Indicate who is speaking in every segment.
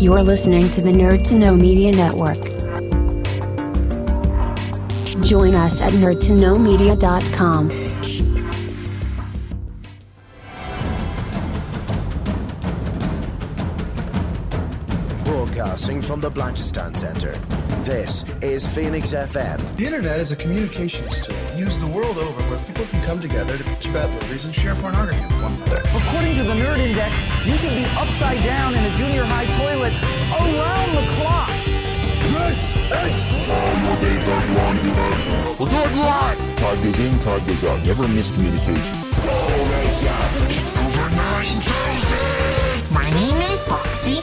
Speaker 1: You're listening to the Nerd to Know Media Network. Join us at nerdtoknowmedia.com.
Speaker 2: Broadcasting from the Blanchistan Center. This is Phoenix FM.
Speaker 3: The internet is a communications tool used the world over where people can come together to bitch about movies and share pornography with one another.
Speaker 4: According to the Nerd Index, you should be upside down in a junior high toilet around the clock.
Speaker 5: This is We'll do it live! Todd goes in, Todd goes out. Never miscommunication. It's over 9,000!
Speaker 6: My name is Foxy.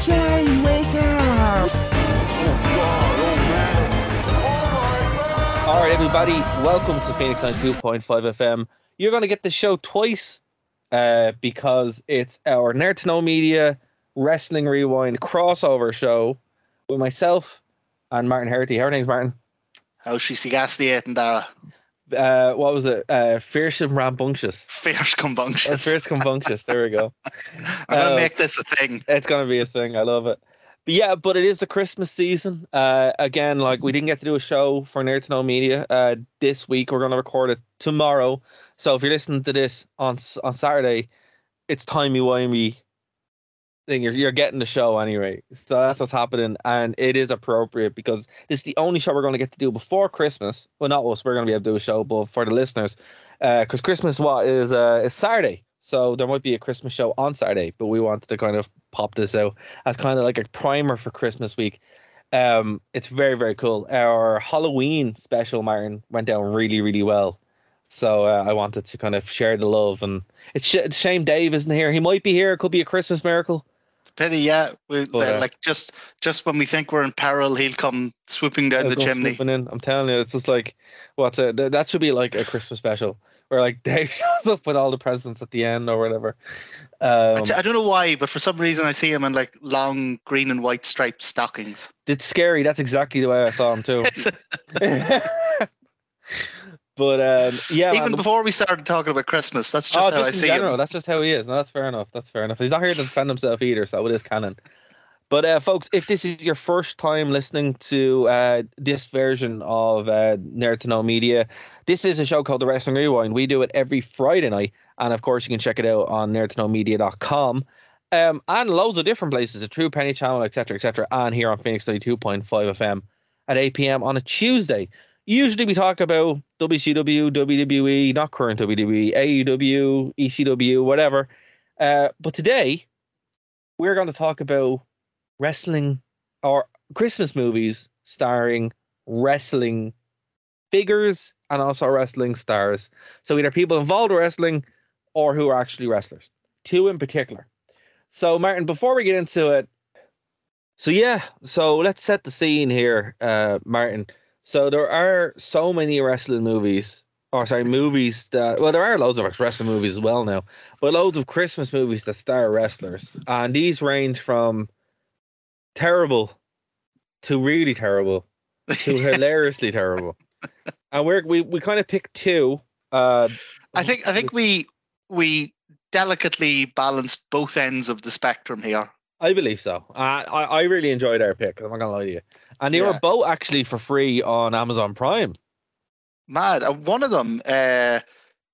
Speaker 5: Do. Charlie, wake up. Oh, God. Oh, man.
Speaker 7: All right, everybody, welcome to Phoenix 92.5 FM. You're going to get the show twice uh, because it's our Nerd to Know Media Wrestling Rewind crossover show with myself and Martin Herty. How are things, Martin?
Speaker 8: How's she Sagasti and Dara?
Speaker 7: Uh, what was it? Uh, fierce and rambunctious.
Speaker 8: Fierce combunctious.
Speaker 7: fierce combunctious. There we go.
Speaker 8: I'm gonna
Speaker 7: uh,
Speaker 8: make this a thing.
Speaker 7: It's gonna be a thing. I love it. But yeah, but it is the Christmas season. Uh, again, like we didn't get to do a show for Nerd to Know Media uh, this week. We're gonna record it tomorrow. So if you're listening to this on on Saturday, it's timey wimey You're you're getting the show anyway. So that's what's happening, and it is appropriate because this is the only show we're gonna get to do before Christmas. Well, not us. We're gonna be able to do a show, but for the listeners, because Christmas what is uh is Saturday. So there might be a Christmas show on Saturday, but we wanted to kind of pop this out as kind of like a primer for Christmas week. Um, it's very very cool. Our Halloween special, Martin, went down really really well. So uh, I wanted to kind of share the love, and it's sh- it's shame Dave isn't here. He might be here. It could be a Christmas miracle.
Speaker 8: Pity, yeah. We,
Speaker 7: But, uh,
Speaker 8: like just just when we think we're in peril, he'll come swooping down the chimney.
Speaker 7: In. I'm telling you, it's just like what's it? th- That should be like a Christmas special where like Dave shows up with all the presents at the end or whatever. Um,
Speaker 8: I, I don't know why, but for some reason I see him in like long green and white striped stockings.
Speaker 7: it's scary. That's exactly the way I saw him too. But um, yeah,
Speaker 8: Even
Speaker 7: man,
Speaker 8: before we started talking about Christmas, that's just
Speaker 7: oh,
Speaker 8: how
Speaker 7: just
Speaker 8: I see
Speaker 7: general,
Speaker 8: him.
Speaker 7: that's just how he is. No, that's fair enough. That's fair enough. He's not here to defend himself either, so it is canon. But uh, folks, if this is your first time listening to uh, this version of uh, Nerd to Know Media, this is a show called The Wrestling Rewind. We do it every Friday night, and of course, you can check it out on nerdtoknowmedia.com. Um, and loads of different places, the True Penny Channel, etc., etc., and here on Phoenix 92.5 FM at 8 p.m. on a Tuesday. Usually we talk about WCW, WWE, not current WWE, AEW, ECW, whatever. Uh, but today we're going to talk about wrestling or Christmas movies starring wrestling figures and also wrestling stars. So either people involved in wrestling or who are actually wrestlers. Two in particular. So Martin, before we get into it, so yeah, so let's set the scene here, uh, Martin. So there are so many wrestling movies, or sorry, movies that well, there are loads of wrestling movies as well now, but loads of Christmas movies that star wrestlers, and these range from terrible to really terrible to hilariously terrible. And we're we we kind of picked two. Uh,
Speaker 8: I think I think we we delicately balanced both ends of the spectrum here.
Speaker 7: I believe so. Uh, I I really enjoyed our pick. I'm not gonna lie to you, and they were
Speaker 8: Yeah.
Speaker 7: both actually for free on Amazon Prime.
Speaker 8: Mad. And one of them, uh,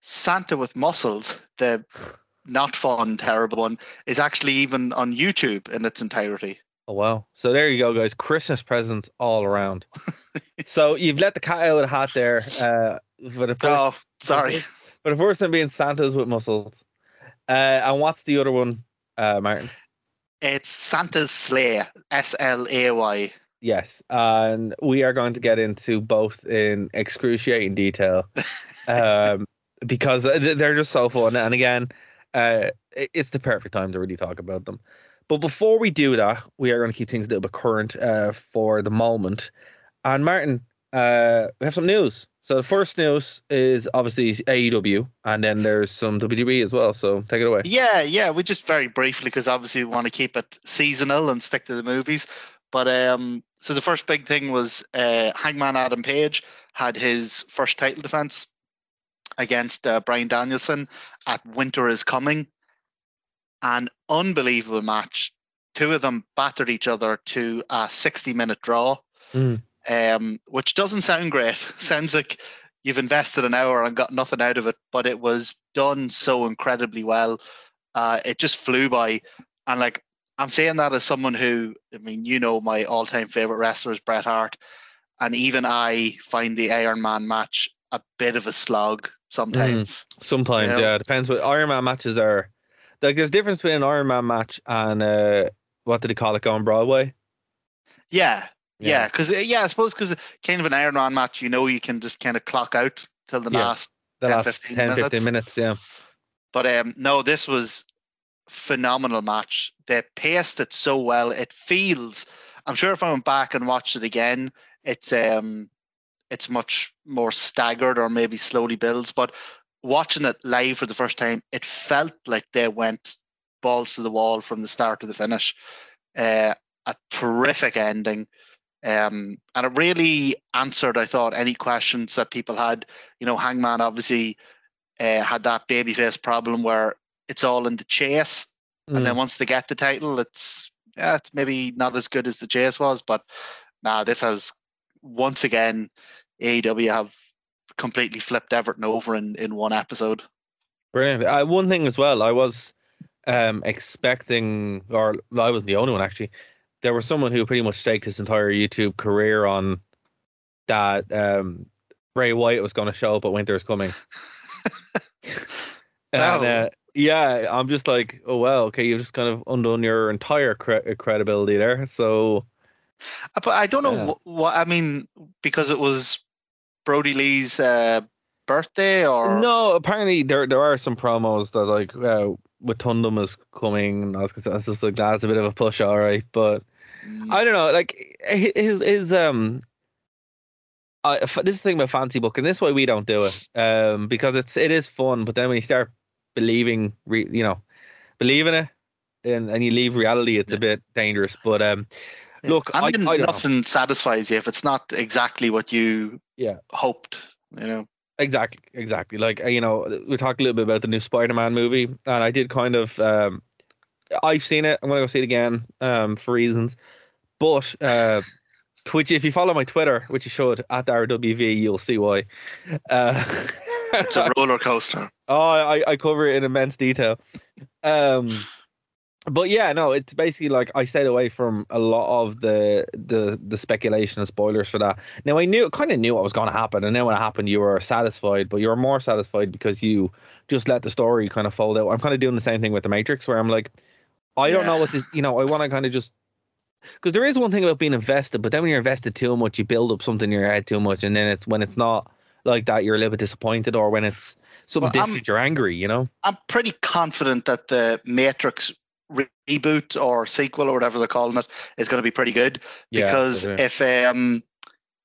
Speaker 8: Santa with Muscles, the not fun, terrible one, is actually even on YouTube in its entirety.
Speaker 7: Oh wow! So there you go, guys. Christmas presents all around. so you've let the cat out of the hat there. Uh, for the first,
Speaker 8: Oh, sorry.
Speaker 7: for the first time being Santas with muscles. Uh, and what's the other one, uh, Martin?
Speaker 8: It's Santa's Sleigh, S L A Y.
Speaker 7: Yes, and we are going to get into both in excruciating detail, um, because they're just so fun. And again, uh, it's the perfect time to really talk about them. But before we do that, we are going to keep things a little bit current uh, for the moment. And Martin, uh, we have some news. So the first news is obviously AEW, and then there's some WWE as well. So take it away.
Speaker 8: Yeah, yeah. We just very briefly because obviously we want to keep it seasonal and stick to the movies. But um, so the first big thing was uh, Hangman Adam Page had his first title defense against uh, Bryan Danielson at Winter is Coming. An unbelievable match. Two of them battered each other to a 60 minute draw,
Speaker 7: Mm.
Speaker 8: um, which doesn't sound great. Sounds like you've invested an hour and got nothing out of it, but it was done so incredibly well. Uh, it just flew by. And like, I'm saying that as someone who, I mean, you know, my all time favorite wrestler is Bret Hart. And even I find the Iron Man match a bit of a slog sometimes.
Speaker 7: Sometimes,
Speaker 8: Yeah.
Speaker 7: yeah, depends. What Iron Man matches are like. There's a difference between an Iron Man match and uh, what did they call it on Broadway?
Speaker 8: Yeah, yeah, because yeah, I suppose because kind of an Iron Man match, you know, you can just kind of clock out till the
Speaker 7: Yeah.
Speaker 8: last.
Speaker 7: the
Speaker 8: 10,
Speaker 7: last
Speaker 8: 15
Speaker 7: 10, 15
Speaker 8: minutes.
Speaker 7: minutes. Yeah,
Speaker 8: But um, no, this was phenomenal match. They paced it so well. It feels. I'm sure if I went back and watched it again, it's um, it's much more staggered or maybe slowly builds. But watching it live for the first time, it felt like they went balls to the wall from the start to the finish. Uh, a terrific ending. Um, and it really answered, I thought, any questions that people had. You know, Hangman obviously uh, had that babyface problem where it's all in the chase, and
Speaker 7: Mm.
Speaker 8: then once they get the title, it's yeah, it's maybe not as good as the chase was, but now this has once again AEW have completely flipped Everton over in in one episode.
Speaker 7: brilliant. Uh, one thing as well, I was um expecting, or I wasn't the only one actually. There was someone who pretty much staked his entire YouTube career on that um Bray Wyatt was going to show up at Winter is Coming. and
Speaker 8: Oh.
Speaker 7: uh, yeah, I'm just like, oh well, okay, you've just kind of undone your entire cre- credibility there. So
Speaker 8: Uh, But I don't know what, what I mean because it was Brodie Lee's uh, birthday or
Speaker 7: no, apparently there there are some promos that like uh, with Tundum is coming. And I was just like that's a bit of a push, all right, but. I don't know, like his his um. I, f- this is the thing about fancy booking. This is why we don't do it, um, because it's it is fun. But then when you start believing, re, you know, believing it, and, and you leave reality, it's a bit dangerous. But um,
Speaker 8: yeah.
Speaker 7: look, I- I don't know.
Speaker 8: nothing satisfies you if it's not exactly what you
Speaker 7: Yeah.
Speaker 8: hoped. You know,
Speaker 7: Exactly, exactly. Like uh, you know, we talked a little bit about the new Spider-Man movie, and I did kind of. Um, I've seen it. I'm gonna go see it again, um, for reasons. But uh, which, if you follow my Twitter, which you should at the RWV, you'll see why. Uh,
Speaker 8: it's a roller coaster.
Speaker 7: Oh, I, I cover it in immense detail. Um, but yeah, no, it's basically like I stayed away from a lot of the the the speculation and spoilers for that. Now I knew, kind of knew what was going to happen, and then when it happened, you were satisfied, but you were more satisfied because you just let the story kind of fold out. I'm kind of doing the same thing with the Matrix, where I'm like, I don't know what this, you know, I want to kind of just. Because there is one thing about being invested, but then when you're invested too much, you build up something in your head too much, and then it's when it's not like that, you're a little bit disappointed, or when it's something
Speaker 8: Well,
Speaker 7: different, you're angry, you know.
Speaker 8: I'm pretty confident that the Matrix re- reboot or sequel or whatever they're calling it is going to be pretty good because
Speaker 7: do.
Speaker 8: if um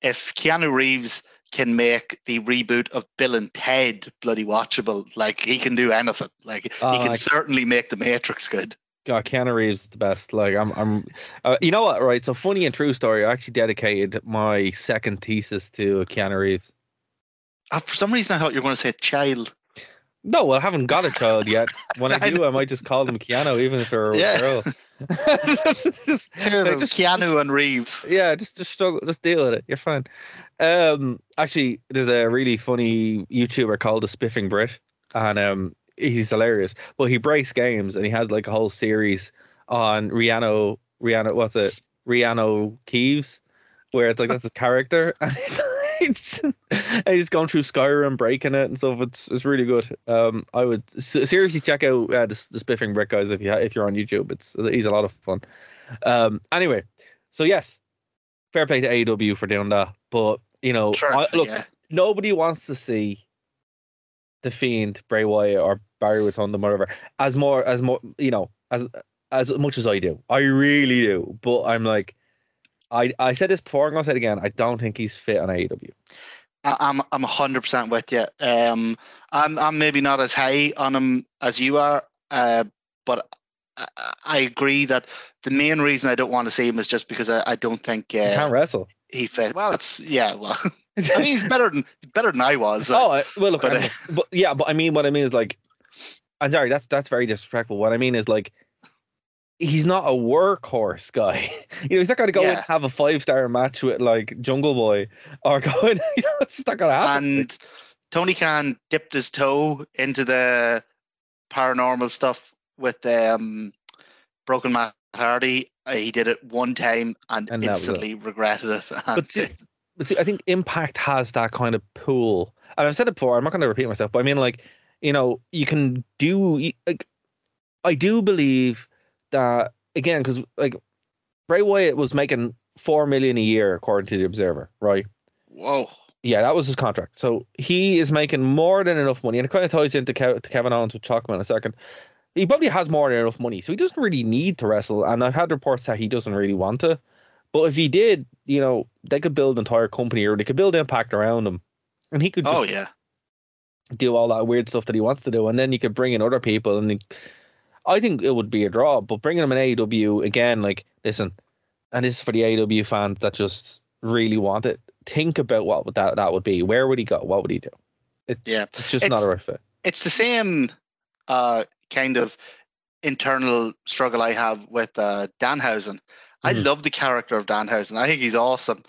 Speaker 8: if Keanu Reeves can make the reboot of Bill and Ted bloody watchable, like he can do anything. Like
Speaker 7: Oh,
Speaker 8: he can
Speaker 7: like-
Speaker 8: certainly make the Matrix good.
Speaker 7: God, Keanu Reeves is the best. Like I'm, I'm. Uh, you know what? Right. So funny and true story. I actually dedicated my second thesis to Keanu Reeves.
Speaker 8: For some reason, I thought you were going to say child.
Speaker 7: No, well, I haven't got a child yet. When I
Speaker 8: I
Speaker 7: do, I might just call them Keanu, even if they're a
Speaker 8: Yeah.
Speaker 7: girl. Just-
Speaker 8: Two of them,
Speaker 7: just-
Speaker 8: Keanu and Reeves.
Speaker 7: yeah, just just struggle, just deal with it. You're fine. Um, actually, there's a really funny YouTuber called the Spiffing Brit, and um, he's hilarious. Well, he breaks games, and he had like a whole series on Rihanna. Rihanna, what's it? Rihanna Keeves, where it's like that's his character, and he's, he's, going through Skyrim, breaking it and stuff. It's it's really good. Um, I would seriously check out uh, the, the Spiffing Brit guys if you ha- if you're on YouTube. It's he's a lot of fun. Um, anyway, so yes, fair play to AEW for doing that. But you know,
Speaker 8: Sure,
Speaker 7: I, look,
Speaker 8: yeah.
Speaker 7: nobody wants to see the Fiend, Bray Wyatt, or Barry with on Windham, whatever, as more as more you know as as much as I do. I really do. But I'm like, I, I said this before. I'm gonna say it again. I don't think he's fit on AEW.
Speaker 8: I- I'm I'm hundred percent with you. Um, I'm I'm maybe not as high on him as you are, uh, but I, I agree that the main reason I don't want to see him is just because I, I don't think
Speaker 7: He
Speaker 8: uh,
Speaker 7: can't wrestle.
Speaker 8: he fit. Well, it's yeah. Well, I mean he's better than better than I was.
Speaker 7: oh, I, well, look,
Speaker 8: but,
Speaker 7: I- but yeah, but I mean, what I mean is like, I'm sorry, that's that's very disrespectful. What I mean is like, he's not a workhorse guy. You know, he's not going to go
Speaker 8: Yeah.
Speaker 7: and have a five star match with like Jungle Boy or go and you know, it's not going to happen.
Speaker 8: and Tony Khan dipped his toe into the paranormal stuff with um, Broken Matt Hardy. Uh, He did it one time and,
Speaker 7: And was it.
Speaker 8: instantly regretted it.
Speaker 7: But see, but see, I think Impact has that kind of pool, and I've said it before. I'm not going to repeat myself, but I mean, like, you know, you can do. Like, I do believe that again because like Bray Wyatt was making four million a year according to the Observer, right?
Speaker 8: whoa.
Speaker 7: Yeah, that was his contract. So he is making more than enough money, and it kind of ties into Kev- to Kevin Owens, which we'll talk about in a second. He probably has more than enough money, so he doesn't really need to wrestle. And I've had reports that he doesn't really want to. But if he did, you know, they could build an entire company, or they could build Impact around him, and he could oh, just
Speaker 8: Oh yeah.
Speaker 7: do all that weird stuff that he wants to do, and then you could bring in other people, and he, I think it would be a draw. But bringing him in AEW again, like listen, and this is for the AEW fans that just really want it. Think about what would that that would be. Where would he go? What would he do? It's,
Speaker 8: Yeah.
Speaker 7: it's just not
Speaker 8: It's-
Speaker 7: a right fit.
Speaker 8: It's the same uh, kind of internal struggle I have with uh, Danhausen. I
Speaker 7: Mhm.
Speaker 8: love the character of Danhausen. I think he's awesome.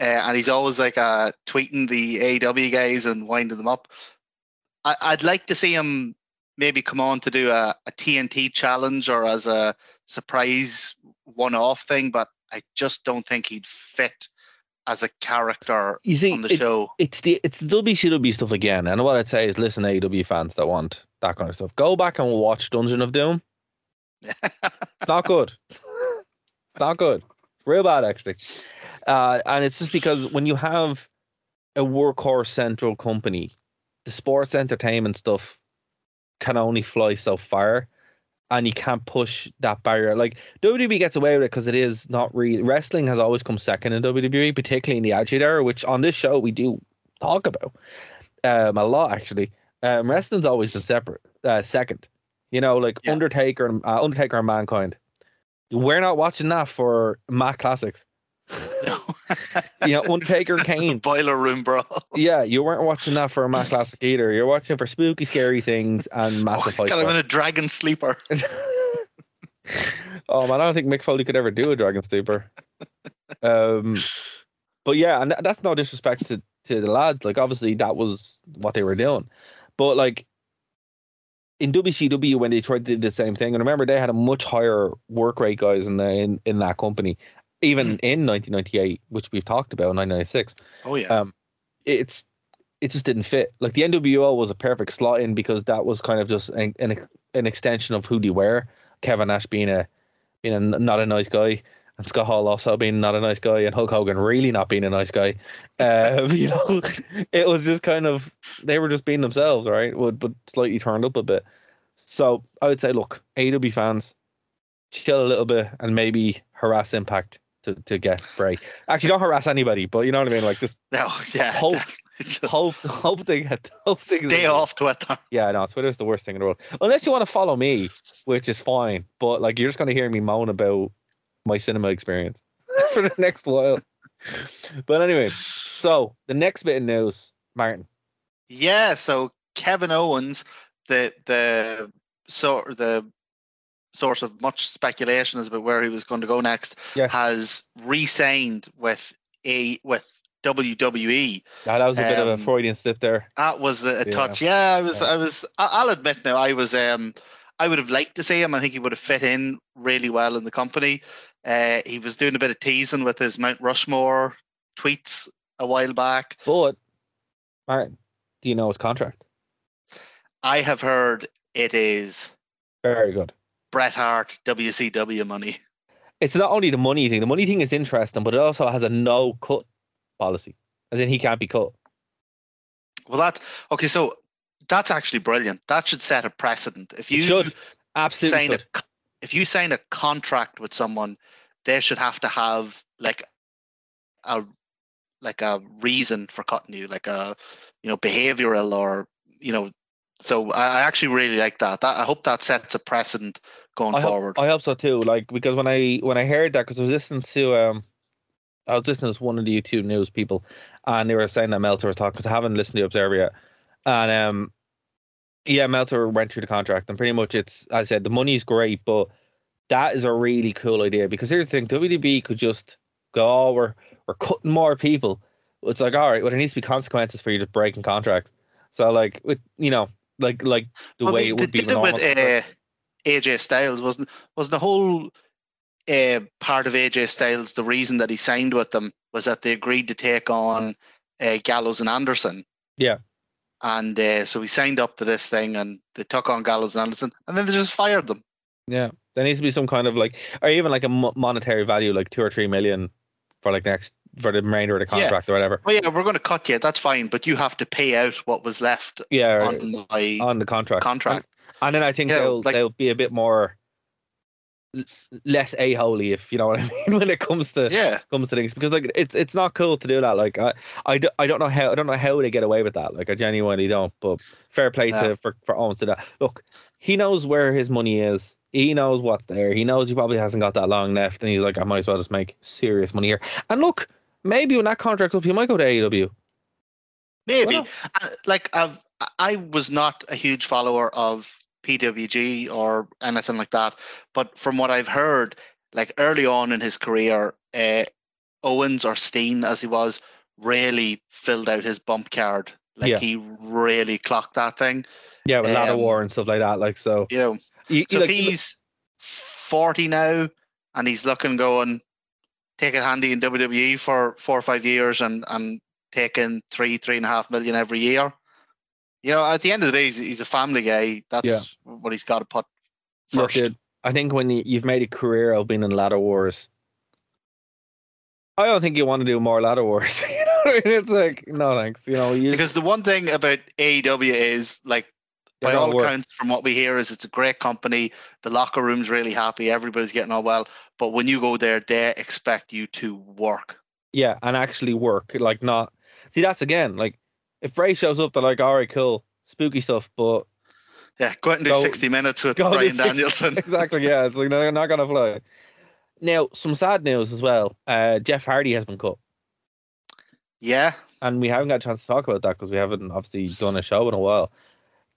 Speaker 8: Uh, and he's always like uh, tweeting the AEW guys and winding them up. I, I'd like to see him maybe come on to do a, a TNT challenge or as a surprise one off thing, but I just don't think he'd fit as a character
Speaker 7: You see,
Speaker 8: on the
Speaker 7: it-
Speaker 8: show.
Speaker 7: it's the it's the WCW stuff again. And what I'd say is, listen, AEW fans that want that kind of stuff, go back and watch Dungeon of Doom. It's not good. it's not good. Real bad, actually. Uh, and it's just because when you have a workhorse central company, the sports entertainment stuff can only fly so far, and you can't push that barrier. Like WWE gets away with it because it is not really wrestling has always come second in WWE, particularly in the Attitude Era, which on this show we do talk about um, a lot actually. Um, wrestling's always been separate, uh, second. You know, like
Speaker 8: Yeah.
Speaker 7: Undertaker and uh, Undertaker and Mankind. We're not watching that for mat classics. You know, Undertaker Kane.
Speaker 8: Boiler room brawl.
Speaker 7: Yeah, you weren't watching that for a mat classic either. You're watching for spooky, scary things and
Speaker 8: Oh,
Speaker 7: massive fight.
Speaker 8: God, I'm in a dragon sleeper.
Speaker 7: oh man, I don't think Mick Foley could ever do a Dragon Sleeper. Um, but yeah, and that's no disrespect to to the lads. Like obviously that was what they were doing, but like in WCW when they tried to do the same thing, and remember they had a much higher work rate guys in the in, in that company, even in 1998, which we've talked about, 1996
Speaker 8: Oh yeah.
Speaker 7: um, it's it just didn't fit. Like the NWO was a perfect slot in because that was kind of just an an, an extension of who they were. Kevin Nash being a being a, not a nice guy, and Scott Hall also being not a nice guy, and Hulk Hogan really not being a nice guy. Um, you know, it was just kind of they were just being themselves, right? But but slightly turned up a bit. So I would say, look, AW fans, chill a little bit and maybe harass Impact to, to get Bray. Actually, don't harass anybody, but you know what I mean. Like just
Speaker 8: no, yeah.
Speaker 7: hope-
Speaker 8: just
Speaker 7: hope hope they get hope they
Speaker 8: stay off Twitter.
Speaker 7: Yeah, no, Twitter's the worst thing in the world. Unless you want to follow me, which is fine. But like you're just gonna hear me moan about my cinema experience for the next while. But anyway, so the next bit of news, Martin.
Speaker 8: Yeah, so Kevin Owens, the the sort the source of much speculation is about where he was going to go next,
Speaker 7: Yeah.
Speaker 8: has re-signed with a with WWE.
Speaker 7: Ah, that was a bit of
Speaker 8: Um,
Speaker 7: a Freudian slip there.
Speaker 8: That was a, a
Speaker 7: Yeah.
Speaker 8: touch. Yeah, I was
Speaker 7: Yeah.
Speaker 8: I was I'll admit now I was um I would have liked to see him. I think he would have fit in really well in the company. Uh, he was doing a bit of teasing with his Mount Rushmore tweets a while back.
Speaker 7: But Martin, do you know his contract?
Speaker 8: I have heard it is
Speaker 7: Very good.
Speaker 8: Bret Hart WCW money.
Speaker 7: It's not only the money thing. The money thing is interesting, but it also has a no cut policy, as in he can't be cut.
Speaker 8: Well, that's okay. So that's actually brilliant. That should set a precedent. If you
Speaker 7: It should absolutely
Speaker 8: sign
Speaker 7: should.
Speaker 8: a, if you sign a contract with someone, they should have to have like a like a reason for cutting you, like a you know behavioral or you know. So I actually really like that. That I hope that sets a precedent going
Speaker 7: I
Speaker 8: forward.
Speaker 7: Hope, I hope so too. Like because when I when I heard that, because I was listening to um, I was listening to one of the YouTube news people, and they were saying that Meltzer was talking. Because I haven't listened to Observer yet, and um, yeah, Meltzer went through the contract, and pretty much it's as I said, the money's great, but that is a really cool idea. Because here's the thing, WDB could just go, oh, we're we're cutting more people. It's like all right, well, there needs to be consequences for you just breaking contracts. So like with you know like like the
Speaker 8: Well,
Speaker 7: way
Speaker 8: they,
Speaker 7: it would be with
Speaker 8: uh, AJ Styles wasn't wasn't the whole uh, part of AJ Styles the reason that he signed with them was that they agreed to take on uh, Gallows and Anderson.
Speaker 7: Yeah.
Speaker 8: And uh, so he signed up to this thing, and they took on Gallows and Anderson, and then they just fired them.
Speaker 7: Yeah, there needs to be some kind of like, or even like a monetary value, like two or three million for like next for the remainder of the
Speaker 8: Yeah.
Speaker 7: contract or whatever.
Speaker 8: Oh yeah, we're going to cut you. That's fine, but you have to pay out what was left
Speaker 7: Yeah,
Speaker 8: on my
Speaker 7: on the contract.
Speaker 8: contract.
Speaker 7: And then I think
Speaker 8: Yeah,
Speaker 7: they'll
Speaker 8: like-
Speaker 7: they'll be a bit more less a holy, if you know what I mean, when it comes to
Speaker 8: Yeah,
Speaker 7: comes to things because like it's it's not cool to do that. Like I I, do, I don't know how I don't know how they get away with that. Like I genuinely don't. But fair play
Speaker 8: Yeah.
Speaker 7: to for for Owens to that. Look, he knows where his money is. He knows what's there. He knows he probably hasn't got that long left, and he's like, I might as well just make serious money here. And look, maybe when that contract's up, he might go to AEW.
Speaker 8: maybe.
Speaker 7: Well-
Speaker 8: like I've I was not a huge follower of PWG or anything like that, but from what I've heard, like early on in his career, uh, Owens or Steen as he was really filled out his bump card. Like
Speaker 7: Yeah.
Speaker 8: he really clocked that thing.
Speaker 7: Yeah, with ladder
Speaker 8: Um,
Speaker 7: war and stuff like that. Like so,
Speaker 8: You know,
Speaker 7: you,
Speaker 8: so
Speaker 7: like,
Speaker 8: if he's forty now and he's looking going, take it handy in WWE for four or five years and and taking three three and a half million every year. You know, at the end of the day, he's, he's a family guy. That's what he's got to put
Speaker 7: Look,
Speaker 8: first.
Speaker 7: dude, I think when you, you've made a career of being in ladder wars, I don't think you want to do more ladder wars. you know what I mean? It's like no thanks. You know, you
Speaker 8: because the one thing about AEW is like by all
Speaker 7: work.
Speaker 8: accounts, from what we hear, is it's a great company. The locker room's really happy. Everybody's getting on well. But when you go there, they expect you to work.
Speaker 7: yeah, and actually work. Like not see that's again like if Bray shows up, they're like, all right, cool, spooky stuff, but
Speaker 8: Yeah, go out and do
Speaker 7: Go-
Speaker 8: 60 minutes with
Speaker 7: go do
Speaker 8: Bryan
Speaker 7: 60
Speaker 8: Danielson.
Speaker 7: exactly. Yeah, it's like they're not gonna fly. Now, some sad news as well. Uh, Jeff Hardy has been cut.
Speaker 8: Yeah,
Speaker 7: and we haven't got a chance to talk about that because we haven't obviously done a show in a while.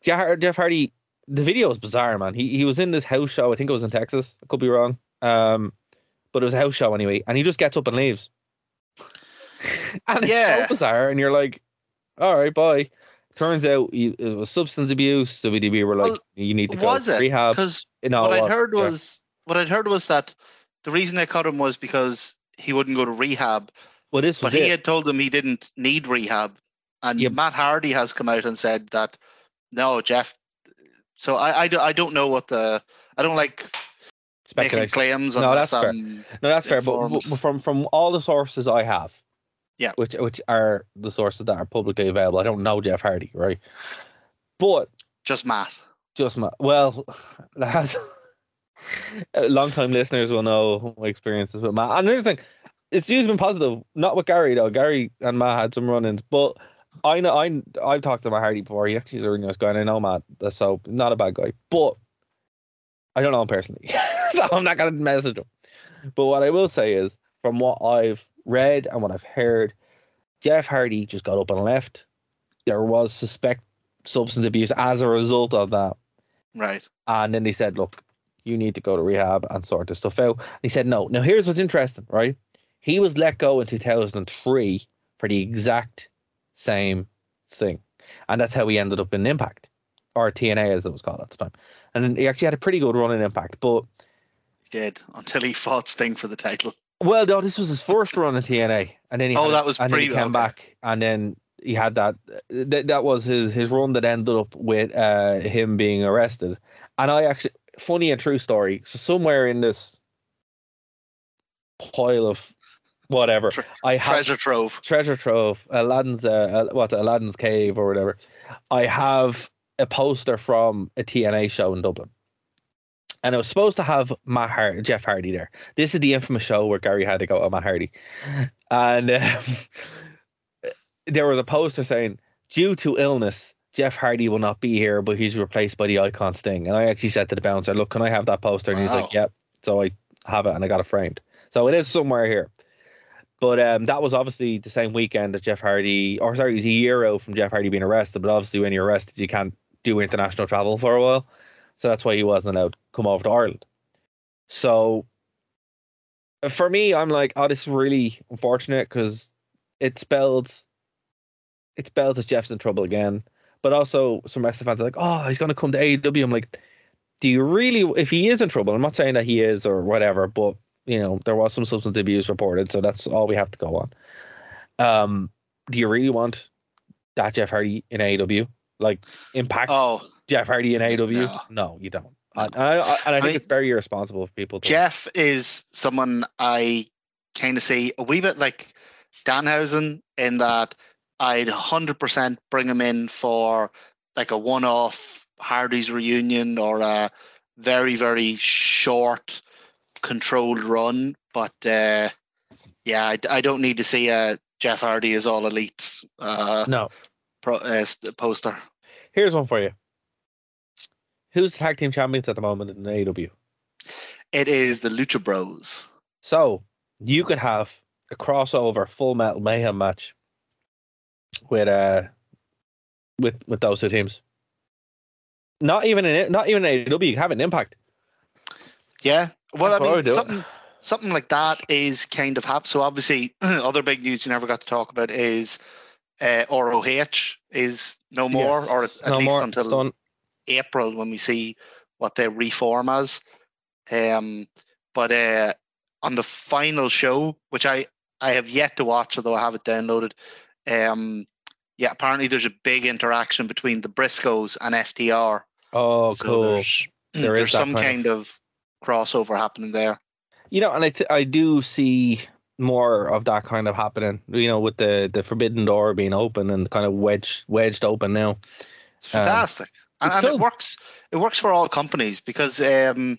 Speaker 7: Jeff, Jeff Hardy, the video is bizarre, man. He he was in this house show. I think it was in Texas. I could be wrong. Um, but it was a house show anyway, and he just gets up and leaves. and it's so bizarre, and you're like, all right, bye. Turns out he, it was substance abuse. So WDB were like,
Speaker 8: Well,
Speaker 7: you need to go
Speaker 8: was
Speaker 7: to
Speaker 8: it?
Speaker 7: rehab.
Speaker 8: Because what I'd
Speaker 7: was,
Speaker 8: heard
Speaker 7: yeah.
Speaker 8: was what I'd heard was that the reason they cut him was because he wouldn't go to rehab,
Speaker 7: well, this
Speaker 8: but he
Speaker 7: it.
Speaker 8: had told them he didn't need rehab, and
Speaker 7: Yeah.
Speaker 8: Matt Hardy has come out and said that no, Jeff. So I I, I don't know what the I don't like making claims
Speaker 7: No, that's fair.
Speaker 8: I'm
Speaker 7: No, that's fair. But, from from all the sources I have,
Speaker 8: Yeah.
Speaker 7: which which are the sources that are publicly available. I don't know Jeff Hardy, right? But
Speaker 8: just Matt.
Speaker 7: just my well, lads, uh, long time listeners will know my experiences with Matt. And another thing, it's usually been positive. Not with Gary though. Gary and Matt had some run-ins, but I know I I've talked to Matt Hardy before. He actually is a really nice guy, and I know Matt, so not a bad guy. But I don't know him personally, so I'm not gonna message him. But what I will say is, from what I've read and what I've heard, Jeff Hardy just got up and left. There was suspect substance abuse as a result of that.
Speaker 8: Right.
Speaker 7: And then they said, look, you need to go to rehab and sort this stuff out. he said, no. Now, here's what's interesting, right? He was let go in 2003 for the exact same thing. And that's how he ended up in Impact, or TNA as it was called at the time. And he actually had a pretty good run in Impact. But,
Speaker 8: He did until he fought Sting for the title.
Speaker 7: well, no, this was his first run in TNA. And then he
Speaker 8: Oh,
Speaker 7: had-
Speaker 8: that was
Speaker 7: and then he came
Speaker 8: okay.
Speaker 7: back. And then he had that. That, that was his, his run that ended up with uh, him being arrested. And I actually, funny and true story. So somewhere in this pile of whatever,
Speaker 8: Tre-
Speaker 7: I have
Speaker 8: Treasure trove.
Speaker 7: treasure trove, Aladdin's uh, what Aladdin's cave or whatever. I have a poster from a TNA show in Dublin, and it was supposed to have Matt Har- Jeff Hardy there. This is the infamous show where Gary had to go to Matt Hardy, and um, there was a poster saying, "Due to illness, Jeff Hardy will not be here, but he's replaced by the Icon Sting." And I actually said to the bouncer, "Look, can I have that poster?" And he's like, "Yep." So I have it, and I got it framed. So it is somewhere here. But um, that was obviously the same weekend that Jeff Hardy, or sorry, it was a year out from Jeff Hardy being arrested. But obviously, when you're arrested, you can't do international travel for a while. So that's why he wasn't allowed to come over to Ireland. So for me, I'm like, oh, this is really unfortunate because it spells it spells that Jeff's in trouble again. But also some wrestling fans are like, oh, he's gonna come to AEW. I'm like, do you really if he is in trouble, I'm not saying that he is or whatever, but you know, there was some substance abuse reported, so that's all we have to go on. Um, do you really want that Jeff Hardy in AEW? Like impact
Speaker 8: Oh,
Speaker 7: Jeff Hardy in AEW?
Speaker 8: No.
Speaker 7: No, you don't. And I, I, and I think
Speaker 8: mean,
Speaker 7: it's very irresponsible for people to
Speaker 8: Jeff is someone I kind of see a wee bit like Danhausen in that I'd 100% bring him in for like a one off Hardy's reunion or a very, very short, controlled run. But uh, yeah, I, I don't need to see a Jeff Hardy is all elite uh,
Speaker 7: No.
Speaker 8: pro, uh, poster.
Speaker 7: Here's one for you. Who's the tag team champions at the moment in AEW?
Speaker 8: It is the Lucha Bros.
Speaker 7: So you could have a crossover full metal mayhem match with uh with with those two teams. Not even in not even in AEW, you have an impact.
Speaker 8: Yeah. Well,
Speaker 7: I
Speaker 8: mean, something something like that is kind of hap. So obviously, other big news you never got to talk about is uh, ROH is no more,
Speaker 7: Yes.
Speaker 8: or at,
Speaker 7: No
Speaker 8: least
Speaker 7: more.
Speaker 8: until
Speaker 7: Done.
Speaker 8: April when we see what they reform as. Um, but uh, on the final show, which I I have yet to watch, although I have it downloaded. Um, yeah, apparently there's a big interaction between the Briscoes and FTR.
Speaker 7: Oh,
Speaker 8: So
Speaker 7: cool.
Speaker 8: There's,
Speaker 7: There
Speaker 8: there's some
Speaker 7: kind
Speaker 8: kind of crossover happening there.
Speaker 7: You know, and I th- I do see more of that kind of happening. You know, with the the forbidden door being open and kind of wedged wedged open now.
Speaker 8: It's
Speaker 7: Um,
Speaker 8: fantastic, and,
Speaker 7: it's
Speaker 8: and
Speaker 7: cool.
Speaker 8: it works. It works for all companies because um,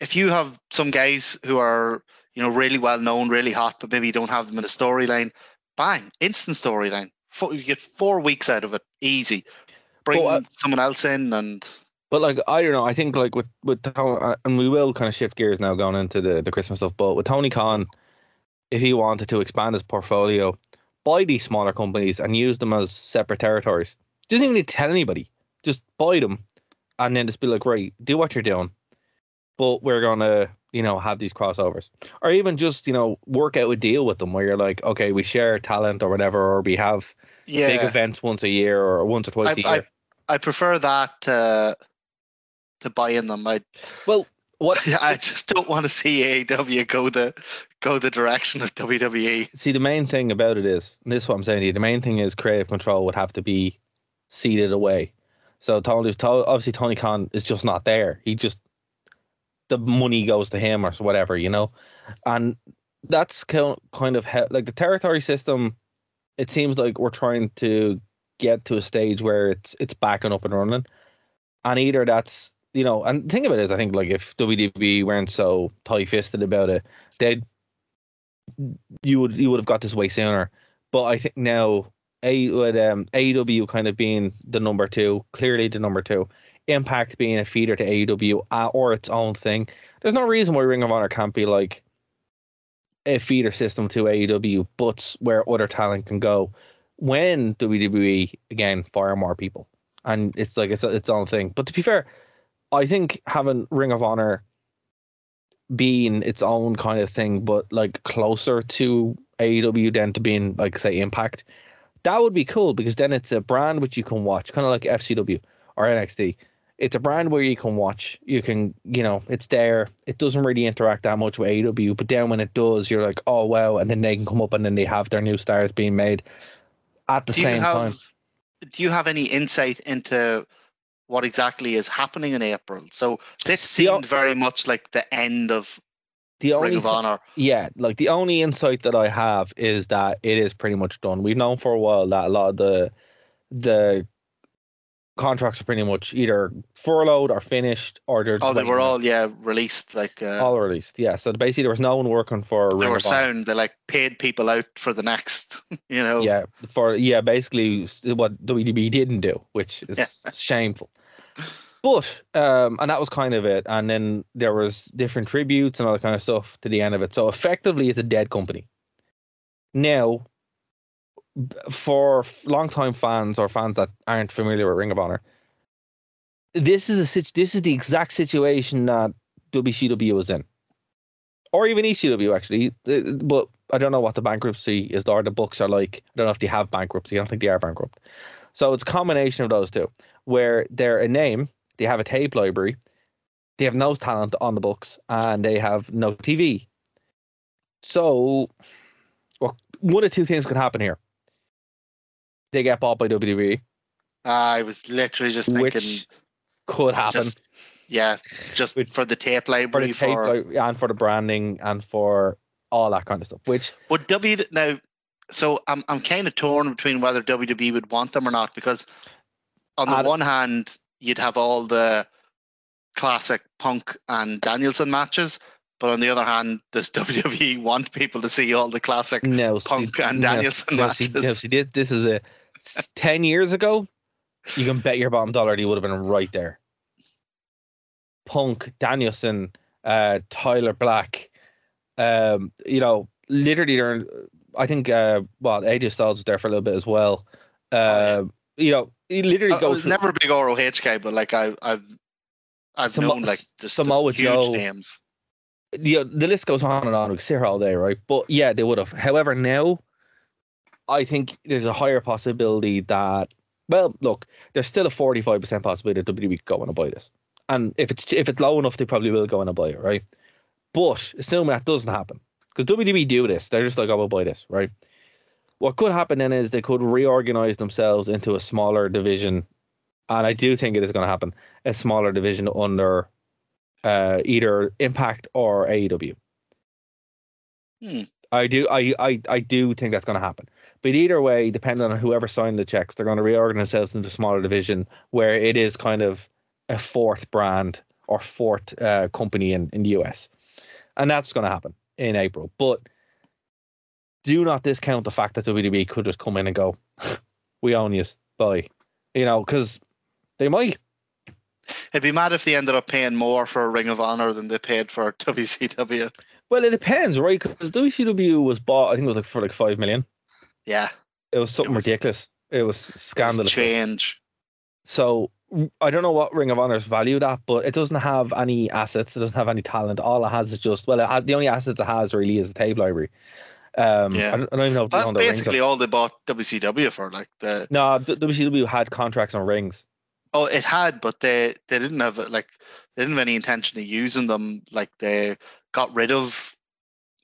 Speaker 8: if you have some guys who are you know really well known, really hot, but maybe you don't have them in a storyline, bang, instant storyline. You get four weeks out of it, easy. Bring
Speaker 7: Well, uh,
Speaker 8: someone else in, and
Speaker 7: But like I don't know, I think like with with Tony, uh, and we will kind of shift gears now going into the the Christmas stuff. But with Tony Khan, if he wanted to expand his portfolio, buy these smaller companies and use them as separate territories. Doesn't even need to tell anybody. Just buy them, and then just be like, right, do what you're doing, but we're gonna you know have these crossovers, or even just you know work out a deal with them where you're like, okay, we share talent or whatever, or we have
Speaker 8: yeah,
Speaker 7: big events once a year or once or twice
Speaker 8: I,
Speaker 7: a year.
Speaker 8: I I prefer that to to buying them. I
Speaker 7: well, what
Speaker 8: I just don't want to see AEW go the go the direction of. WWE.
Speaker 7: See, the main thing about it is, and this is what I'm saying to you, the main thing is creative control would have to be ceded away. So Tony, obviously Tony Khan is just not there. He just the money goes to him or whatever, you know, and that's ki- kind of how, like the territory system. It seems like we're trying to get to a stage where it's it's back and up and running, and either that's you know, and the thing of it is, I think like if WWE weren't so tight fisted about it, they'd you would you would have got this way sooner. But I think now a with um AEW kind of being the number two, clearly the number two, Impact being a feeder to AEW uh, or its own thing. There's no reason why Ring of Honor can't be like a feeder system to AEW, but where other talent can go. When WWE again fire more people, and it's like it's its own thing. But to be fair, I think having Ring of Honor being its own kind of thing, but like closer to AEW than to being like say Impact, that would be cool because then it's a brand which you can watch, kind of like FCW or NXT. It's a brand where you can watch. You can, you know, it's there. It doesn't really interact that much with AEW, but then when it does, you're like, oh wow, and then they can come up and then they have their new stars being made at the
Speaker 8: do
Speaker 7: same
Speaker 8: have
Speaker 7: time.
Speaker 8: do you have any insight into what exactly is happening in April? So this
Speaker 7: The
Speaker 8: seemed very much like the end of
Speaker 7: The only
Speaker 8: Ring of Honor.
Speaker 7: Yeah, like the only insight that I have is that it is pretty much done. We've known for a while that a lot of the the contracts are pretty much either furloughed or finished, or they're
Speaker 8: Oh, they were all yeah released. Like uh,
Speaker 7: all released. Yeah, so basically there was no one working for.
Speaker 8: they
Speaker 7: Ring
Speaker 8: were sound. They like paid people out for the next. You know.
Speaker 7: Yeah, for yeah, basically what WDB didn't do, which is
Speaker 8: Yeah.
Speaker 7: shameful. But um, and that was kind of it. And then there was different tributes and all that kind of stuff to the end of it. So effectively, it's a dead company. Now, for long-time fans or fans that aren't familiar with Ring of Honor, this is a this is the exact situation that WCW was in, or even ECW actually. Uh, But I don't know what the bankruptcy is or the books are like. I don't know if they have bankruptcy. I don't think they are bankrupt. So it's a combination of those two, where they're a name, they have a tape library, they have no talent on the books, and they have no TV. So, well, one of two things could happen here. They get bought by WWE, ah,
Speaker 8: I was literally just thinking.
Speaker 7: which could happen
Speaker 8: Just, yeah, just
Speaker 7: Which-
Speaker 8: for the tape
Speaker 7: for
Speaker 8: library
Speaker 7: the
Speaker 8: for.
Speaker 7: tape library and for the branding and for all that kind of stuff. Which
Speaker 8: Would W now? So I'm I'm kind of torn between whether WWE would want them or not because on the one hand you'd have all the classic Punk and Danielson matches, but on the other hand, does WWE want people to see all the classic?
Speaker 7: no, see-
Speaker 8: Punk and
Speaker 7: no,
Speaker 8: Danielson
Speaker 7: no, see, no,
Speaker 8: matches.
Speaker 7: see, this is a ten years ago. You can bet your bottom dollar he would have been right there. Punk, Danielson, uh, Tyler Black, um, you know, literally, they're, I think, uh, well, AJ Styles was there for a little bit as well. Uh,
Speaker 8: yeah.
Speaker 7: You know, he literally
Speaker 8: I, I
Speaker 7: goes
Speaker 8: was never a big ROH guy, but like I I've I've
Speaker 7: Samo-
Speaker 8: known like just the
Speaker 7: Samoa
Speaker 8: huge
Speaker 7: Joe.
Speaker 8: names.
Speaker 7: the the list goes on and on. We can sit here all day, right? But yeah, they would have. However, now I think there's a higher possibility that. Well, look, there's still a 45% possibility that WWE could go on and buy this, and if it's if it's low enough, they probably will go on and buy it, right? But assuming that doesn't happen, because WWE do this, they're just like, oh, "I will buy this," right? What could happen then is they could reorganize themselves into a smaller division, and I do think it is going to happen, a smaller division under uh, either Impact or AEW.
Speaker 8: Hmm.
Speaker 7: I do, I, I, I do think that's going to happen. But either way, depending on whoever signed the checks, they're going to reorganize themselves into a smaller division where it is kind of a fourth brand or fourth uh, company in, in the US, and that's going to happen in April. But do not discount the fact that WWE could just come in and go, "We own you, bye," you know, because they might.
Speaker 8: It'd be mad if they ended up paying more for a Ring of Honor than they paid for WCW.
Speaker 7: Well, it depends, right? Because WCW was bought, I think it was like for like five million.
Speaker 8: Yeah,
Speaker 7: It was something
Speaker 8: was-
Speaker 7: ridiculous. It was
Speaker 8: it was
Speaker 7: scandalous.
Speaker 8: change.
Speaker 7: So I don't know what Ring of Honor's valued at, but it doesn't have any assets. It doesn't have any talent. All it has is just well, it the only assets it has really is the tape library. Um,
Speaker 8: Yeah.
Speaker 7: I, don't, I don't even know
Speaker 8: That's basically all they bought WCW for. Like the
Speaker 7: No, WCW had contracts on rings.
Speaker 8: oh, it had, but they they didn't have. Like they didn't have any intention of using them. Like they got rid of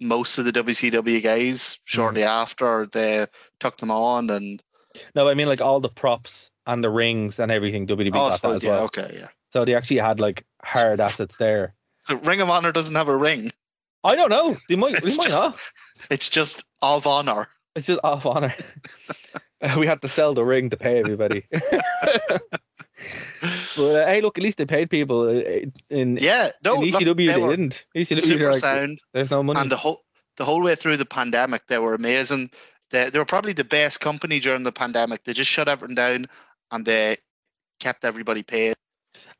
Speaker 8: most of the WCW guys shortly
Speaker 7: Mm.
Speaker 8: after they took them on, and
Speaker 7: No, I mean like all the props and the rings and everything. WCW
Speaker 8: oh,
Speaker 7: got
Speaker 8: suppose
Speaker 7: as
Speaker 8: yeah,
Speaker 7: well.
Speaker 8: okay, yeah.
Speaker 7: So they actually had like hard assets there.
Speaker 8: So Ring of Honor doesn't have a ring.
Speaker 7: I don't know. They might. They might
Speaker 8: just-
Speaker 7: not.
Speaker 8: It's just of honor.
Speaker 7: It's just off honor. we had to sell the ring to pay everybody. but uh, hey, look, at least they paid people. uh, In
Speaker 8: Yeah, no,
Speaker 7: in
Speaker 8: look,
Speaker 7: ECW,
Speaker 8: they
Speaker 7: they didn't. ECW,
Speaker 8: super
Speaker 7: like,
Speaker 8: sound.
Speaker 7: there's no money.
Speaker 8: and the whole the whole way through the pandemic they were amazing they, they were probably the best company during the pandemic they just shut everything down and they kept everybody paid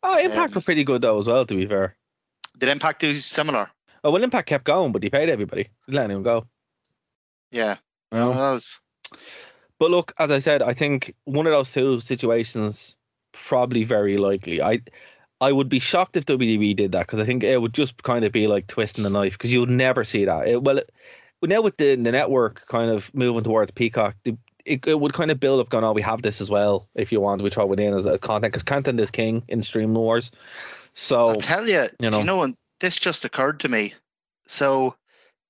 Speaker 7: oh, Impact
Speaker 8: um,
Speaker 7: were pretty good though, as well. To be fair.
Speaker 8: did impact do similar
Speaker 7: Oh well, Impact kept going, but he paid everybody. He let anyone go.
Speaker 8: Yeah
Speaker 7: Well,
Speaker 8: One of those.
Speaker 7: But look, as I said, I think one of those two situations probably very likely. I I would be shocked if WWE did that because I think it would just kind of be like twisting the knife because you would never see that. It, well, it, now with the the network kind of moving towards Peacock, the, it, it would kind of build up going, oh, we have this as well. If you want, we throw it in as a content because content is king in Stream Wars. So
Speaker 8: i'll tell you,
Speaker 7: you know.
Speaker 8: you know this just occurred to me so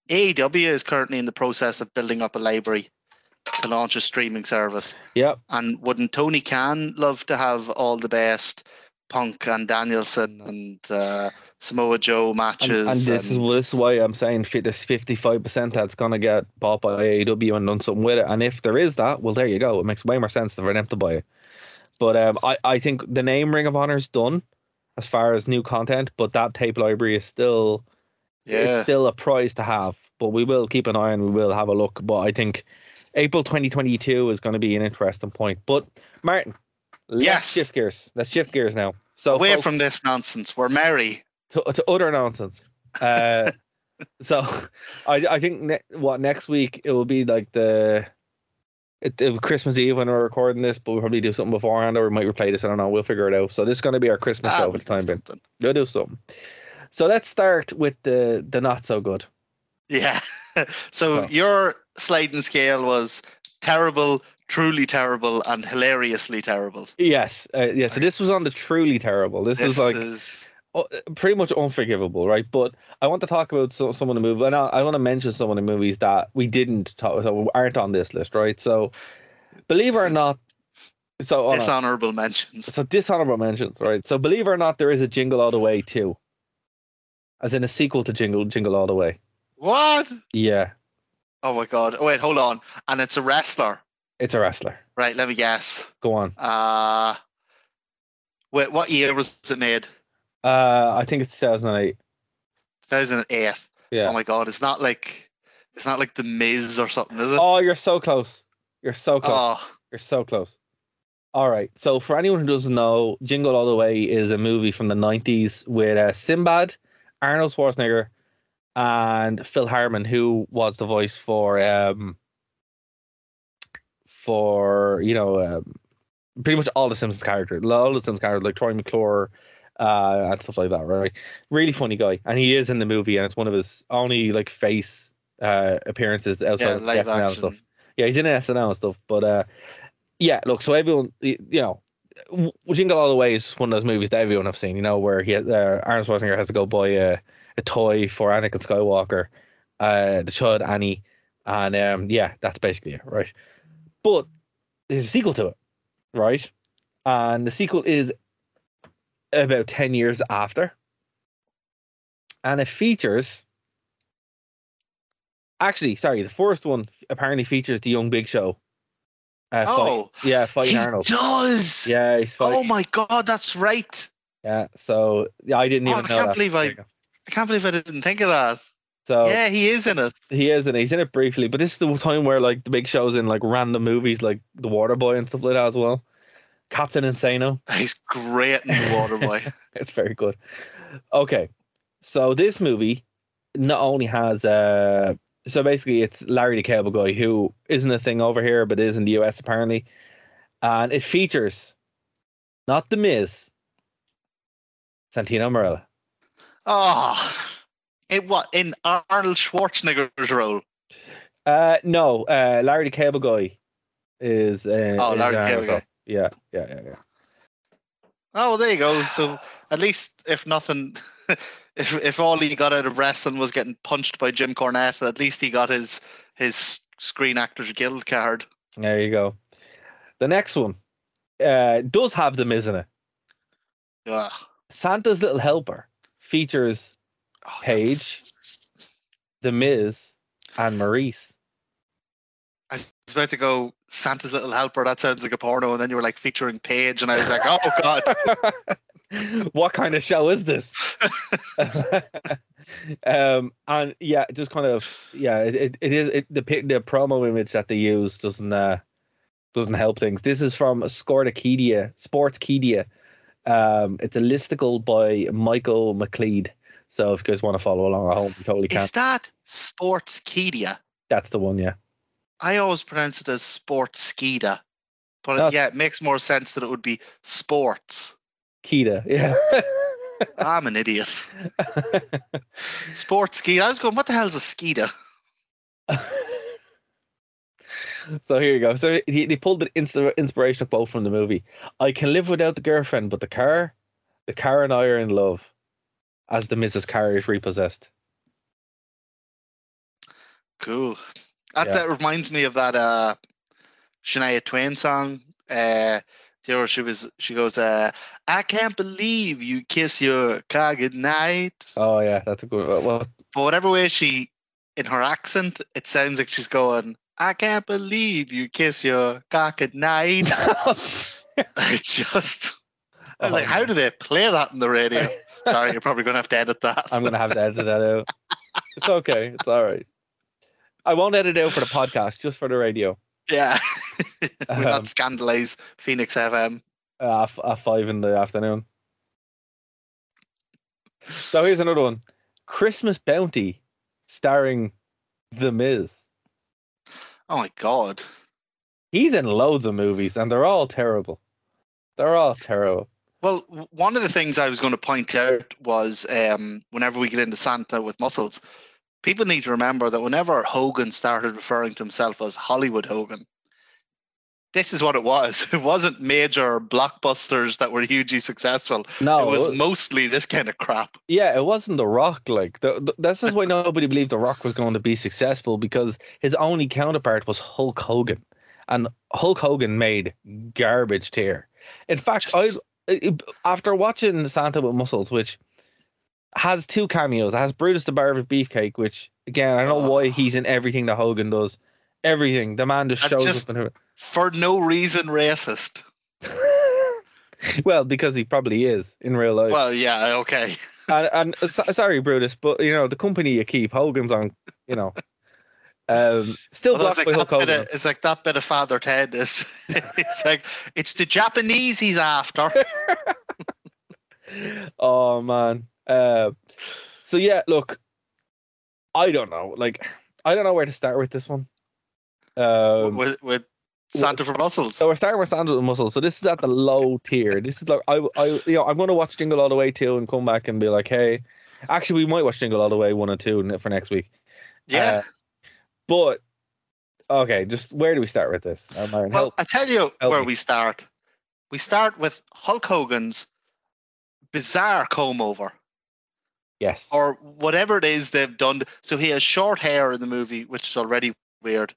Speaker 8: aew is currently in the process of building up a library to launch a streaming service
Speaker 7: yeah,
Speaker 8: and wouldn't tony khan love to have all the best punk and danielson and uh, samoa joe
Speaker 7: and,
Speaker 8: matches
Speaker 7: and this is this is why I'm saying there's 55 percent that's gonna get bought by AEW and done something with it. And if there is that, well, there you go. It makes way more sense to for them to buy it. But um, I I think the name Ring of Honor is done as far as new content, but that tape library is still
Speaker 8: Yeah.
Speaker 7: it's still a prize to have. But we will keep an eye on. We will have a look. But I think April 2022 is going to be an interesting point. But Martin, let's
Speaker 8: Yes.
Speaker 7: shift gears. Let's shift gears now. So
Speaker 8: Away
Speaker 7: folks,
Speaker 8: from this nonsense. We're merry.
Speaker 7: to, to other nonsense. Uh, so I I think ne- what next week it will be like the. It, it- Christmas Eve when we're recording this, but we'll probably do something beforehand, or we might replay this. I don't know. We'll figure it out. So this is going to be our Christmas
Speaker 8: Ah,
Speaker 7: show for the time being. We'll do something. So let's start with the the not so good.
Speaker 8: Yeah. so,
Speaker 7: So-
Speaker 8: your sliding scale was terrible, truly terrible, and hilariously terrible.
Speaker 7: Yes, uh, yeah. So this was on the truly terrible. This,
Speaker 8: This
Speaker 7: is like
Speaker 8: is
Speaker 7: pretty much unforgivable, right? But I want to talk about so, some of the movies. And I, I want to mention some of the movies that we didn't talk, so aren't on this list, right? So, believe it or not, so hold on.
Speaker 8: dishonorable mentions.
Speaker 7: so dishonorable mentions, right? So, believe it or not, there is a Jingle All the Way too, as in a sequel to Jingle Jingle All the Way.
Speaker 8: What?
Speaker 7: Yeah,
Speaker 8: Oh my god. Oh wait, hold on. And it's a wrestler.
Speaker 7: it's a wrestler.
Speaker 8: Right, let me guess.
Speaker 7: Go on.
Speaker 8: Uh wait, what year was it made?
Speaker 7: Uh, I think it's 2008.
Speaker 8: 2008.
Speaker 7: Yeah.
Speaker 8: Oh my god, it's not like it's not like the Miz or something, is it?
Speaker 7: Oh, you're so close. You're so close.
Speaker 8: Oh,
Speaker 7: You're so close. All right. So for anyone who doesn't know, Jingle All the Way is a movie from the 90s with uh, Sinbad, Arnold Schwarzenegger, and Phil Hartman, who was the voice for um for you know um, pretty much all the Simpsons characters, all the Simpsons characters like Troy McClure. Uh, and stuff like that, right? Really funny guy, and he is in the movie, and it's one of his only like face uh appearances outside
Speaker 8: yeah,
Speaker 7: SNL and
Speaker 8: action.
Speaker 7: stuff. Yeah, he's in SNL and stuff. But uh, yeah, look, so everyone, you know, Jingle All the Way is one of those movies that everyone have seen. You know, where he uh, Arnold Schwarzenegger has to go buy a, a toy for Anakin Skywalker, uh, the child Annie, and um, yeah, that's basically it, right? But there's a sequel to it, right? And the sequel is about ten years after, and it features. Actually, sorry, the first one apparently features the young Big Show. Uh, fight-
Speaker 8: Oh,
Speaker 7: yeah, fighting
Speaker 8: he
Speaker 7: Arnold.
Speaker 8: does.
Speaker 7: Yeah, he's
Speaker 8: Oh my god, that's right.
Speaker 7: Yeah, so yeah, I didn't even.
Speaker 8: Oh,
Speaker 7: even
Speaker 8: I
Speaker 7: know
Speaker 8: can't
Speaker 7: that.
Speaker 8: believe I-
Speaker 7: There you go.
Speaker 8: I can't believe I didn't think of that.
Speaker 7: So
Speaker 8: yeah, he is in it.
Speaker 7: he is, and he's in it briefly. But this is the time where like the big shows in like random movies, like The Water Boy and stuff like that as well. Captain Insano,
Speaker 8: He's great in the Waterboy.
Speaker 7: it's very good. Okay, so this movie not only has uh, so basically it's Larry the Cable Guy who isn't a thing over here, but is in the US apparently, and it features not the Miz, Santino Marella.
Speaker 8: oh, it what in Arnold Schwarzenegger's role?
Speaker 7: Uh, no, uh, Larry the Cable Guy is. Uh,
Speaker 8: Oh, Larry the Cable Guy.
Speaker 7: Yeah, yeah, yeah, yeah.
Speaker 8: Oh, well, there you go. So at least, if nothing, if if all he got out of wrestling was getting punched by Jim Cornette, at least he got his his Screen Actors Guild card.
Speaker 7: There you go. The next one uh, does have the Miz in it.
Speaker 8: Ugh.
Speaker 7: Santa's Little Helper features
Speaker 8: Oh,
Speaker 7: Paige.
Speaker 8: that's-
Speaker 7: the Miz and Maurice.
Speaker 8: Was about to go Santa's Little Helper. That sounds like a porno, and then you were like featuring Paige, and I was like, oh god.
Speaker 7: what kind of show is this? um, and yeah, just kind of yeah, it, it, it is it, the the promo image that they use doesn't uh doesn't help things. This is from Sportkedia, Sportskedia. Um, it's a listicle by Michael McLeod. So if you guys want to follow along at home, you totally can.
Speaker 8: Is that Sportskeeda?
Speaker 7: That's the one, yeah.
Speaker 8: I always pronounce it as Sportskeeda. But
Speaker 7: That's-
Speaker 8: yeah, it makes more sense that it would be sports.
Speaker 7: Keeda, yeah.
Speaker 8: I'm an idiot. Sports ski. I was going, what the hell is a skida?
Speaker 7: so here you go. So he, they pulled the insta- inspirational quote from the movie. I can live without the girlfriend, but the car, the car and I are in love, as the Mrs. Car is repossessed.
Speaker 8: Cool. That,
Speaker 7: Yeah.
Speaker 8: that reminds me of that uh Shania Twain song. Uh know, she was she goes, uh, I can't believe you kiss your car goodnight.
Speaker 7: Oh yeah, that's a good. Well,
Speaker 8: But whatever way she in her accent, it sounds like she's going, I can't believe you kiss your cock at night. It's just. I was like, how do they play that in the radio? Sorry, you're probably going to have to edit that.
Speaker 7: I'm gonna have to edit that out. It's okay. It's all right. I won't edit it out for the podcast, just for the radio.
Speaker 8: Yeah. we
Speaker 7: Um,
Speaker 8: not scandalize Phoenix FM.
Speaker 7: uh, f- at five in the afternoon. So here's another one: Christmas Bounty, starring The Miz.
Speaker 8: Oh my god.
Speaker 7: He's in loads of movies, and they're all terrible. They're all terrible.
Speaker 8: Well, one of the things I was going to point out was um, whenever we get into Santa with muscles, people need to remember that whenever Hogan started referring to himself as Hollywood Hogan, this is what it was. It wasn't major blockbusters that were hugely successful.
Speaker 7: No,
Speaker 8: it was mostly this kind of crap.
Speaker 7: yeah, it wasn't The Rock. Like the, the, this is why nobody believed The Rock was going to be successful because his only counterpart was Hulk Hogan, and Hulk Hogan made garbage tier. In fact, I after watching Santa with Muscles, which has two cameos, it has Brutus the Barber Beefcake, which again I don't know why he's in everything that Hogan does. Everything the man just shows
Speaker 8: just-
Speaker 7: up in
Speaker 8: For no reason racist.
Speaker 7: well, because he probably is in real life.
Speaker 8: Well, yeah, okay.
Speaker 7: and, and so, sorry, Brutus, but you know the company you keep, Hogan's on, you know, um, still
Speaker 8: it's
Speaker 7: blocked
Speaker 8: like,
Speaker 7: by Hulk Hogan.
Speaker 8: of, it's like that bit of Father Ted is. it's like it's the Japanese he's after.
Speaker 7: oh man. Uh, so yeah, look, I don't know. Like, I don't know where to start with this one. Um,
Speaker 8: with with Santa for Muscles.
Speaker 7: so we're starting with Sandra for Muscles. So this is at the low tier. This is like I, I, you know, I'm going to watch Jingle All the Way two and come back and be like, hey, actually, we might watch Jingle All the Way one and two for next week.
Speaker 8: yeah.
Speaker 7: uh, But okay, just where do we start with this? Uh,
Speaker 8: well,
Speaker 7: help.
Speaker 8: I tell you where
Speaker 7: me.
Speaker 8: we start. We start with Hulk Hogan's bizarre comb over,
Speaker 7: Yes.
Speaker 8: or whatever it is they've done. So he has short hair in the movie, which is already weird.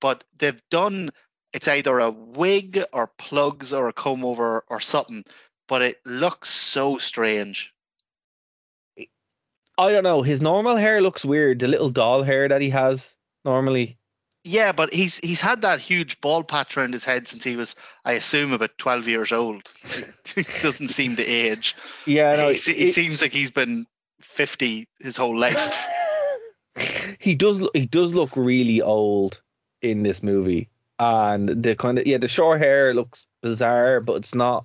Speaker 8: But they've done it's either a wig or plugs or a comb over or something. But it looks so strange.
Speaker 7: I don't know. His normal hair looks weird. The little doll hair that he has normally.
Speaker 8: Yeah, but he's he's had that huge bald patch around his head since he was, I assume, about twelve years old. he doesn't seem to age.
Speaker 7: Yeah, no,
Speaker 8: he, he- seems like he's been fifty his whole life.
Speaker 7: he does. Look, he does look really old in this movie, and the kind of yeah, the short hair looks bizarre, but it's not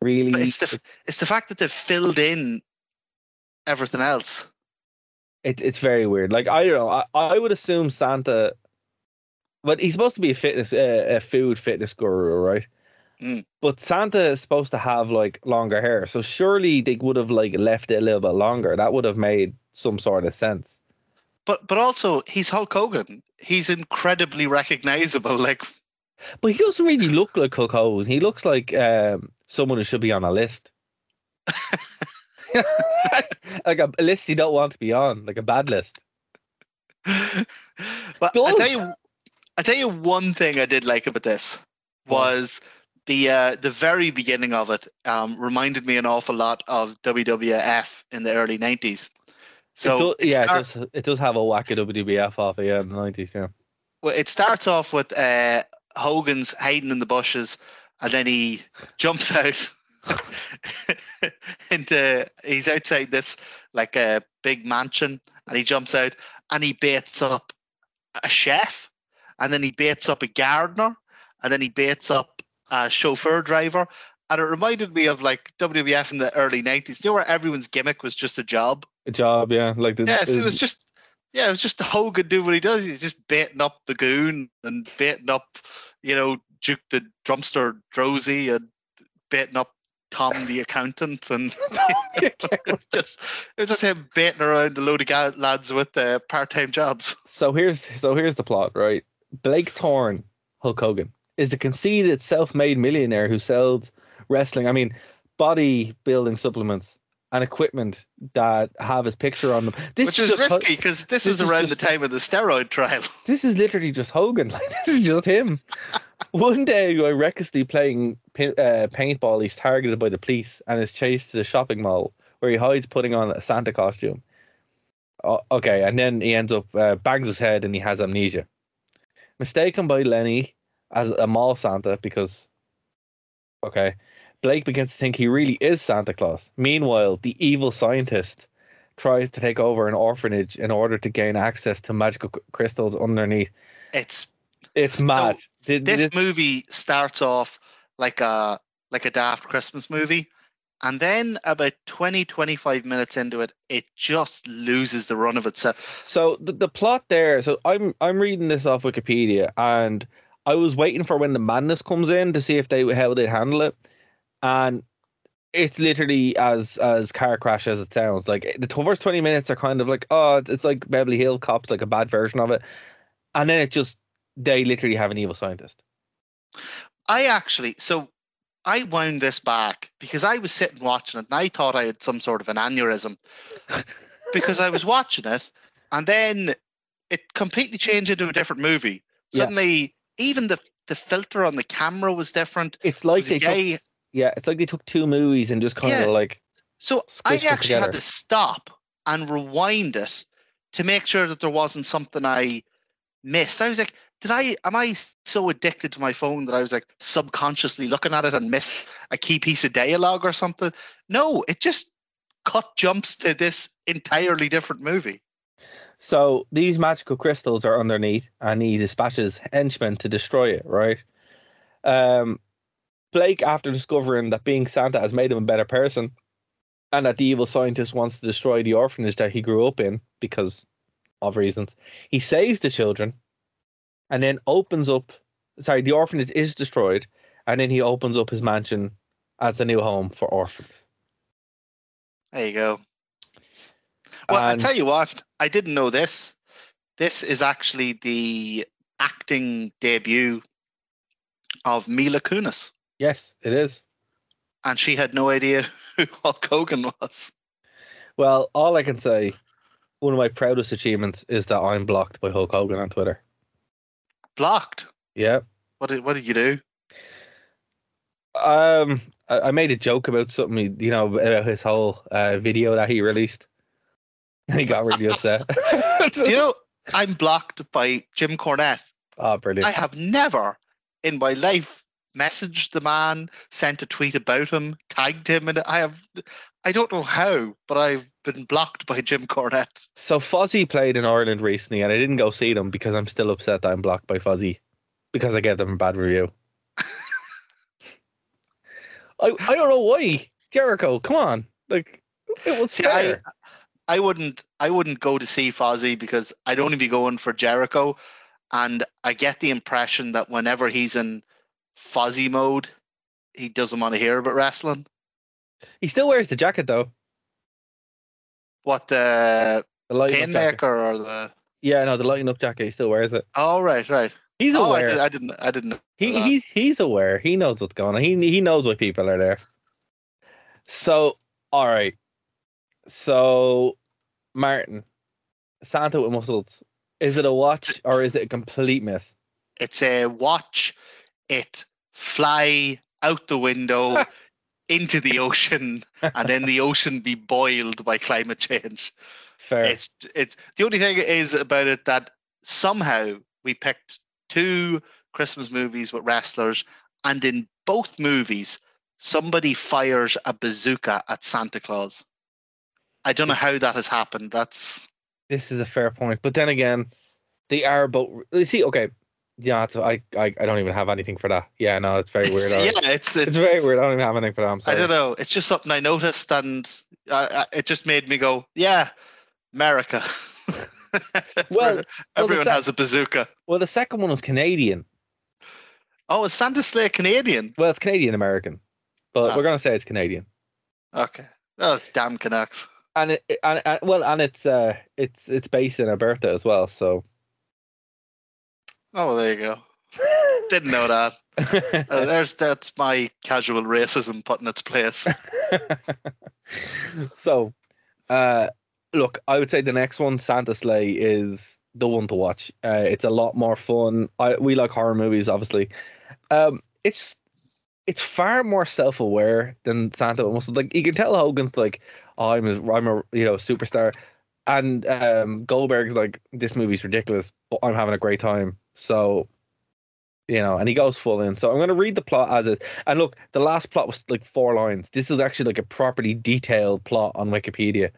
Speaker 7: really.
Speaker 8: But it's the it's the fact that they've filled in everything else.
Speaker 7: it, it's very weird. Like I don't know. I, I would assume Santa, but he's supposed to be a fitness, uh, a food fitness guru, right?
Speaker 8: Mm.
Speaker 7: But Santa is supposed to have like longer hair, so surely they would have like left it a little bit longer. That would have made some sort of sense.
Speaker 8: But but also he's Hulk Hogan. He's incredibly recognizable. Like
Speaker 7: But he doesn't really look like Hulk Hogan. He looks like um, someone who should be on a list. like a, a list you don't want to be on, like a bad list.
Speaker 8: but I tell you I tell you one thing I did like about this was the uh, the very beginning of it um, reminded me an awful lot of WWF in the early nineties. So
Speaker 7: it do,
Speaker 8: it
Speaker 7: yeah,
Speaker 8: start-
Speaker 7: it, does, it does have a whack of WWF off it, yeah, in the nineties. Yeah,
Speaker 8: well, it starts off with uh, Hogan's hiding in the bushes, and then he jumps out into he's outside this like a big mansion, and he jumps out and he baits up a chef, and then he baits up a gardener, and then he baits up a chauffeur driver. And it reminded me of like WWF in the early nineties, you know, where everyone's gimmick was just a job.
Speaker 7: a job. Yeah, like the
Speaker 8: Yes, it was just yeah, it was just the Hogan do what he does. He's just baiting up the goon and baiting up, you know, Duke the Dumpster Droese and baiting up Tom the accountant and it was just it was just him baiting around a load of lads with uh, part time jobs.
Speaker 7: So here's so here's the plot, right? Blake Thorne, Hulk Hogan, is a conceited self-made millionaire who sells wrestling. I mean, bodybuilding supplements and equipment that have his picture on them. This
Speaker 8: Which is
Speaker 7: just
Speaker 8: risky because this,
Speaker 7: this
Speaker 8: was around
Speaker 7: just-
Speaker 8: the time of the steroid trial.
Speaker 7: this is literally just Hogan. Like this is just him. One day, while recklessly playing pin, uh, paintball, he's targeted by the police and is chased to the shopping mall where he hides, putting on a Santa costume. Oh, okay, and then he ends up uh, bangs his head and he has amnesia. Mistaken by Lenny as a mall Santa because Okay. Blake begins to think he really is Santa Claus. Meanwhile, the evil scientist tries to take over an orphanage in order to gain access to magical crystals underneath.
Speaker 8: It's
Speaker 7: It's mad. Th-
Speaker 8: this
Speaker 7: this-
Speaker 8: movie starts off like a like a daft Christmas movie. And then about 20, 25 minutes into it, it just loses the run of itself.
Speaker 7: So the, the plot there. So I'm I'm reading this off Wikipedia, and I was waiting for when the madness comes in to see if they how they handle it, and it's literally as as car crash as it sounds. Like the first twenty minutes are kind of like oh it's, it's like Beverly Hill Cops, like a bad version of it, and then it just they literally have an evil scientist.
Speaker 8: I actually, so I wound this back because I was sitting watching it and I thought I had some sort of an aneurysm because I was watching it and then it completely changed into a different movie.
Speaker 7: Yeah.
Speaker 8: Even the the filter on the camera was different.
Speaker 7: It's like they took, yeah, it's like they took two movies and just kind of like
Speaker 8: so I actually had to stop and rewind it to make sure that there wasn't something I missed. I was like, did I am I so addicted to my phone that I was like subconsciously looking at it and missed a key piece of dialogue or something? No, it just cut jumps to this entirely different movie.
Speaker 7: So these magical crystals are underneath, and he dispatches henchmen to destroy it. Right. Um, Blake, after discovering that being Santa has made him a better person, and that the evil scientist wants to destroy the orphanage that he grew up in because of reasons, he saves the children, and then opens up. Sorry, the orphanage is destroyed, and then he opens up his mansion as the new home for orphans.
Speaker 8: There you go. Well, I
Speaker 7: And-
Speaker 8: tell you what, I didn't know this. This is actually the acting debut of Mila Kunis,
Speaker 7: Yes, it is.
Speaker 8: and she had no idea who Hulk Hogan was.
Speaker 7: Well, all I can say, one of my proudest achievements is that I'm blocked by Hulk Hogan on Twitter.
Speaker 8: Blocked.
Speaker 7: Yeah.
Speaker 8: What did What did you do?
Speaker 7: Um, I, I made a joke about something, you know, about his whole uh, video that he released. And he got really upset.
Speaker 8: Do you know I'm blocked by Jim Cornette?
Speaker 7: oh, brilliant.
Speaker 8: I have never in my life messaged the man, sent a tweet about him, tagged him, and I have. I don't know how, but I've been blocked by Jim Cornette.
Speaker 7: So Fozzy played in Ireland recently, and I didn't go see them because I'm still upset that I'm blocked by Fozzy because I gave them a bad review. I I don't know why Jericho. Come on, like it was
Speaker 8: See. I, I wouldn't I wouldn't go to see Fozzy because I'd only be going for Jericho. And I get the impression that whenever he's in Fozzy mode, he doesn't want to hear about wrestling.
Speaker 7: He still wears the jacket though.
Speaker 8: What the
Speaker 7: The up jacket.
Speaker 8: Or the
Speaker 7: Yeah, no, the lighting up jacket. He still wears it.
Speaker 8: Oh right, right.
Speaker 7: He's
Speaker 8: oh, I,
Speaker 7: aware.
Speaker 8: did, I didn't I didn't know
Speaker 7: He he's he's aware. He knows what's going on. He he knows why people are there. So all right. So Martin, Santa with muscles. Is it a watch or is it a complete miss?
Speaker 8: it's a watch it fly out the window into the ocean and then the ocean be boiled by climate change.
Speaker 7: Fair.
Speaker 8: It's it's the only thing is about it that somehow we picked two Christmas movies with wrestlers, and in both movies, somebody fires a bazooka at Santa Claus. I don't know how that has happened. That's
Speaker 7: this is a fair point. But then again, they are both. You see, okay, yeah, it's, I, I I don't even have anything for that. Yeah, no, it's very
Speaker 8: it's,
Speaker 7: weird.
Speaker 8: yeah, it's
Speaker 7: It's
Speaker 8: it's.
Speaker 7: very weird. I don't even have anything for that.
Speaker 8: I don't know. It's just something I noticed, and uh, it just made me go, "Yeah, America."
Speaker 7: Well,
Speaker 8: everyone
Speaker 7: sec-
Speaker 8: has a bazooka.
Speaker 7: Well, the second one was Canadian.
Speaker 8: Oh, is Santa Slay Canadian?
Speaker 7: Well, it's Canadian American, but
Speaker 8: Ah.
Speaker 7: we're gonna say it's Canadian.
Speaker 8: Okay. Oh, damn Canucks.
Speaker 7: And it, and, and well, and it's uh, it's it's based in Alberta as well. So.
Speaker 8: Oh, well, there you go. Didn't know that. Uh, there's that's my casual racism put in its place.
Speaker 7: so, uh, look, I would say the next one, Santa Slay, is the one to watch. Uh, it's a lot more fun. I we like horror movies, obviously. Um, it's it's far more self aware than Santa. Almost like you can tell Hogan's like, I'm a, I'm a you know superstar, and um, Goldberg's like, this movie's ridiculous, but I'm having a great time. So. you know, and he goes full in. So I'm going to read the plot as it. And look, the last plot was like four lines. This is actually like a properly detailed plot on Wikipedia.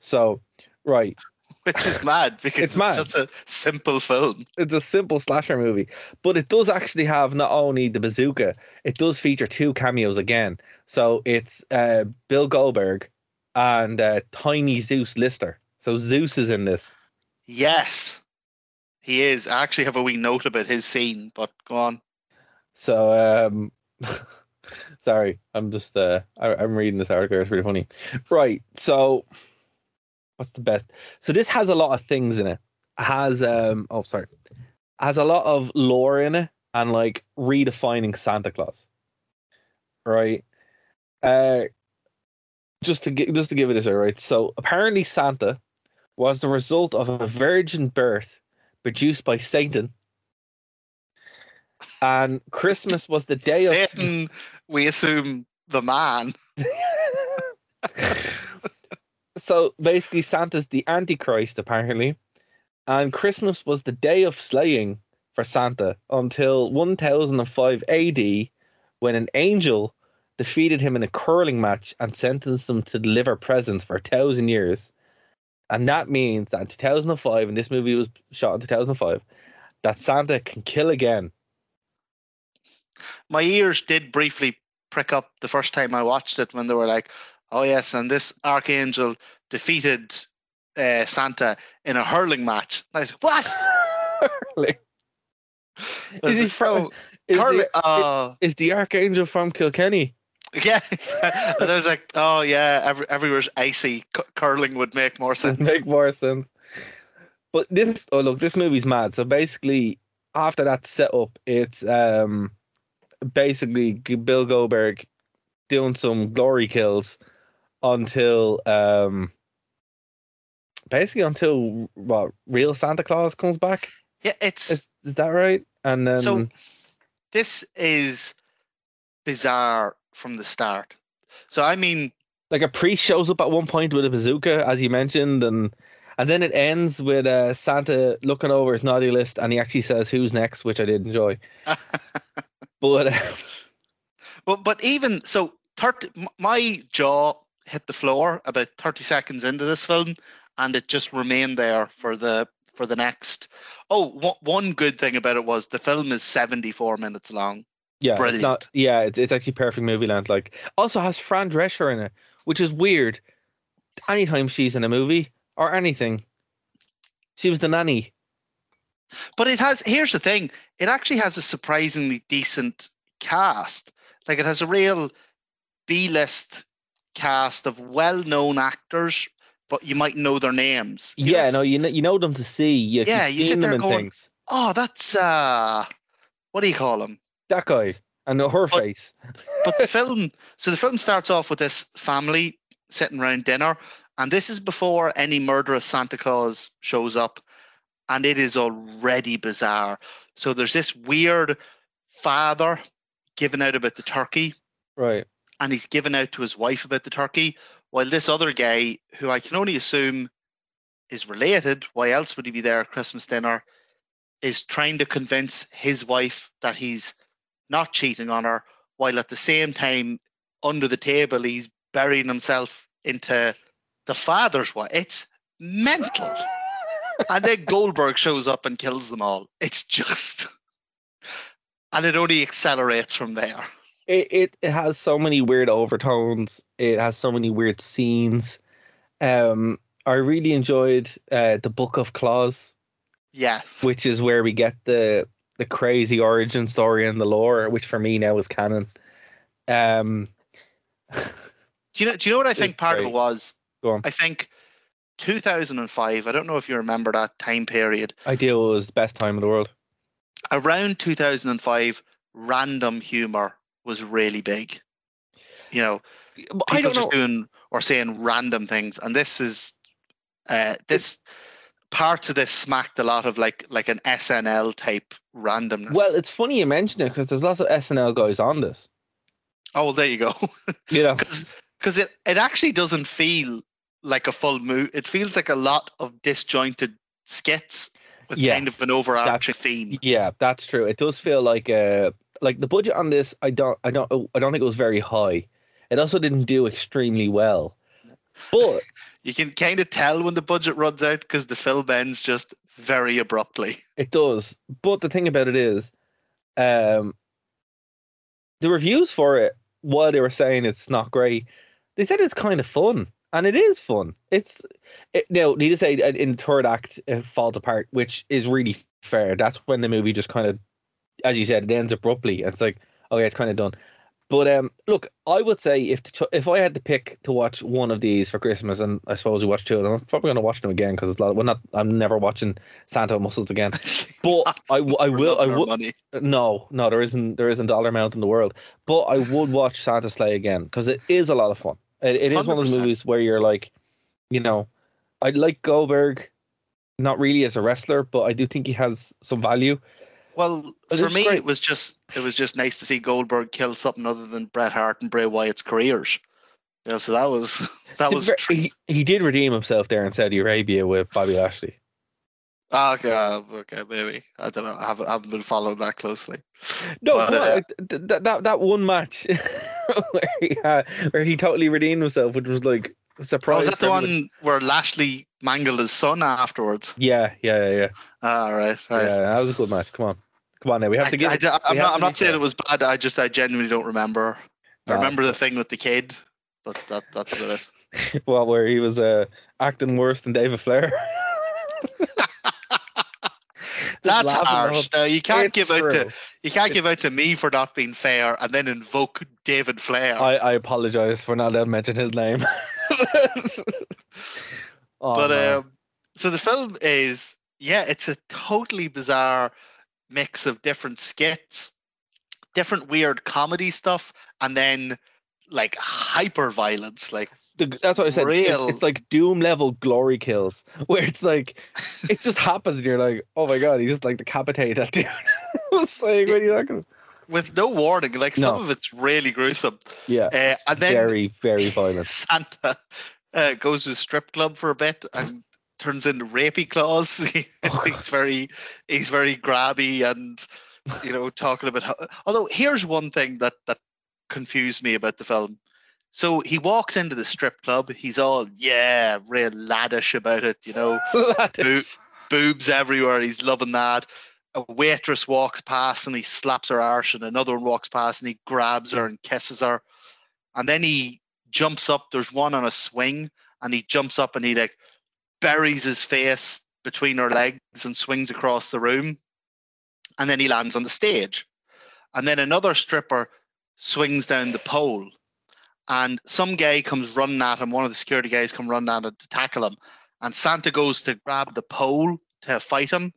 Speaker 7: So, right,
Speaker 8: Which is mad because
Speaker 7: It's
Speaker 8: it's, just a simple film.
Speaker 7: it's a simple slasher movie, but it does actually have not only the bazooka, it does feature two cameos again. So it's uh, Bill Goldberg and uh, Tiny Zeus Lister. So Zeus is in this.
Speaker 8: Yes, he is. I actually have a wee note about his scene, but go on.
Speaker 7: So um sorry, I'm just uh I, I'm reading this article, it's really funny. Right, so what's the best? So this has a lot of things in it. It has um oh sorry. Has a lot of lore in it and like redefining Santa Claus. Right? Uh just to gi- just to give it this right. So apparently Santa was the result of a virgin birth produced by Satan. And Christmas was the day of
Speaker 8: Satan, we assume the man.
Speaker 7: so basically Santa's the Antichrist apparently. And Christmas was the day of slaying for Santa until 1005 AD when an angel defeated him in a curling match and sentenced him to deliver presents for a thousand years. And that means that in 2005, and this movie was shot in 2005, that Santa can kill again.
Speaker 8: My ears did briefly prick up the first time I watched it when they were like, "Oh yes," and this archangel defeated uh, Santa in a hurling match. I was like, "What?" I
Speaker 7: is he from?
Speaker 8: "Oh,
Speaker 7: Is
Speaker 8: hurling?
Speaker 7: the,
Speaker 8: oh,
Speaker 7: is the archangel from Kilkenny?
Speaker 8: yeah. and I was like, "Oh yeah." Every, everywhere's icy. C- curling would make more sense.
Speaker 7: make more sense. But this, oh look, this movie's mad. So basically, after that setup, it's um, basically Bill Goldberg doing some glory kills until um, basically until what real Santa Claus comes back.
Speaker 8: yeah, it's
Speaker 7: Is is that right? And then
Speaker 8: So this is bizarre from the start. So I mean,
Speaker 7: like a priest shows up at one point with a bazooka, as you mentioned, and and then it ends with uh, Santa looking over his naughty list, and he actually says, "Who's next?" which I did enjoy. But uh,
Speaker 8: but but even so, thirty. My jaw hit the floor about thirty seconds into this film, and it just remained there for the for the next. Oh, one good thing about it was the film is seventy four minutes long.
Speaker 7: Yeah, it's not. Yeah, it's it's actually perfect movie land. Like, also has Fran Drescher in it, which is weird. Anytime she's in a movie or anything, she was the nanny.
Speaker 8: But it has. Here's the thing: it actually has a surprisingly decent cast. Like it has a real B list cast of well known actors, but you might know their names. You
Speaker 7: yeah,
Speaker 8: it's-
Speaker 7: no, you know, you know them to see. You,
Speaker 8: Yeah, you sit
Speaker 7: them
Speaker 8: there
Speaker 7: in
Speaker 8: going,
Speaker 7: things.
Speaker 8: Oh, that's uh, what do you call him?
Speaker 7: That guy and her
Speaker 8: But-
Speaker 7: face.
Speaker 8: But the film, so the film starts off with this family sitting around dinner, and this is before any murderous Santa Claus shows up, and it is already bizarre. So there's this weird father giving out about the turkey,
Speaker 7: Right.
Speaker 8: and he's giving out to his wife about the turkey, while this other guy, who I can only assume is related, why else would he be there at Christmas dinner, is trying to convince his wife that he's not cheating on her, while at the same time, under the table, he's burying himself into the father's wife. It's mental. and then Goldberg shows up and kills them all. It's just. And it only accelerates from there.
Speaker 7: it, it it has so many weird overtones. It has so many weird scenes. Um, I really enjoyed uh, the Book of Claws,
Speaker 8: Yes.
Speaker 7: which is where we get the the crazy origin story and the lore, which for me now is canon. Um,
Speaker 8: Do you know? Do you know what I think part of it was?
Speaker 7: Go on.
Speaker 8: I think 2005. I don't know if you remember that time period.
Speaker 7: I deal was the best time in the world.
Speaker 8: Around 2005, random humor was really big. You know, people
Speaker 7: don't know.
Speaker 8: just doing or saying random things, and this is uh, this parts of this smacked a lot of like like an SNL type randomness.
Speaker 7: Well, it's funny you mention it because there's lots of SNL guys on this.
Speaker 8: oh, well, there you go.
Speaker 7: You know,
Speaker 8: because it, it actually doesn't feel like a full movie. It feels like a lot of disjointed skits, with
Speaker 7: Yeah,
Speaker 8: kind of an overarching theme.
Speaker 7: Yeah, that's true. It does feel like uh like the budget on this. I don't, I don't, I don't think it was very high. It also didn't do extremely well, but
Speaker 8: You can kind of tell when the budget runs out because the film ends just very abruptly.
Speaker 7: It does. But the thing about it is, um, the reviews for it, while they were saying it's not great, they said it's kind of fun, and it is fun. It's it, now need to say in the third act it falls apart, which is really fair. That's when the movie just kind of, as you said, it ends abruptly. And it's like okay, it's kind of done. But um, look, I would say if the, if I had to pick to watch one of these for Christmas, and I suppose you watch two of them, I'm probably going to watch them again because it's a lot. Well, not I'm never watching Santa Muscles again. But I,
Speaker 8: For
Speaker 7: will. I
Speaker 8: love our
Speaker 7: would.
Speaker 8: money.
Speaker 7: No, no, there isn't. There isn't dollar amount in the world. But I would watch Santa Slay again because it is a lot of fun. It, it is one of those movies where you're like, you know, I like Goldberg, not really as a wrestler, but I do think he has some value.
Speaker 8: Well,
Speaker 7: It
Speaker 8: for me,
Speaker 7: great.
Speaker 8: it was just it was just nice to see Goldberg kill something other than Bret Hart and Bray Wyatt's careers. Yeah, so that was that was
Speaker 7: he, he did redeem himself there in Saudi Arabia with Bobby Lashley.
Speaker 8: Ah, okay, uh, okay, maybe I don't know. I haven't, I haven't been following that closely.
Speaker 7: No,
Speaker 8: But, uh,
Speaker 7: like, th- th- that that one match where he had, where he totally redeemed himself, which was like a
Speaker 8: Oh,
Speaker 7: surprise.
Speaker 8: was that the one where Lashley mangled his son afterwards?
Speaker 7: Yeah, yeah, yeah, yeah.
Speaker 8: Ah, right, right.
Speaker 7: Yeah, that was a good match. Come on, come on now. We have
Speaker 8: I,
Speaker 7: to get.
Speaker 8: I,
Speaker 7: it-
Speaker 8: am not. I'm not saying
Speaker 7: fair.
Speaker 8: it was bad. I just I genuinely don't remember. I remember the thing with the kid, but that that's it.
Speaker 7: well, where he was uh, acting worse than David Flair.
Speaker 8: That's harsh. Now you can't
Speaker 7: It's
Speaker 8: give out to you can't give out to me for not being fair, and then invoke David Flair.
Speaker 7: I, I apologize for not to his name. Oh,
Speaker 8: but
Speaker 7: man.
Speaker 8: um, so the film is yeah, it's a totally bizarre mix of different skits, different weird comedy stuff, and then like hyper violence. Like
Speaker 7: The- that's what I said. It's,
Speaker 8: real-
Speaker 7: it's like Doom level glory kills, where it's like it just happens, and you're like, oh my god, he just like decapitated that dude. I was like, what are you talking?
Speaker 8: with no warning, like some of it's really gruesome.
Speaker 7: Yeah,
Speaker 8: Uh, and then
Speaker 7: very very violent.
Speaker 8: Santa uh, goes to a strip club for a bit and turns into rapey claws. he's very he's very grabby and you know talking about how, although here's one thing that that confused me about the film. So he walks into the strip club, he's all yeah, real laddish about it, you know, boo- boobs everywhere, he's loving that. A waitress walks past and he slaps her arse, and another one walks past and he grabs her and kisses her. And then he jumps up. There's one on a swing, and he jumps up and he like buries his face between her legs and swings across the room. And then he lands on the stage. And then another stripper swings down the pole. And some guy comes running at him. One of the security guys come running at him to tackle him. And Santa goes to grab the pole to fight him.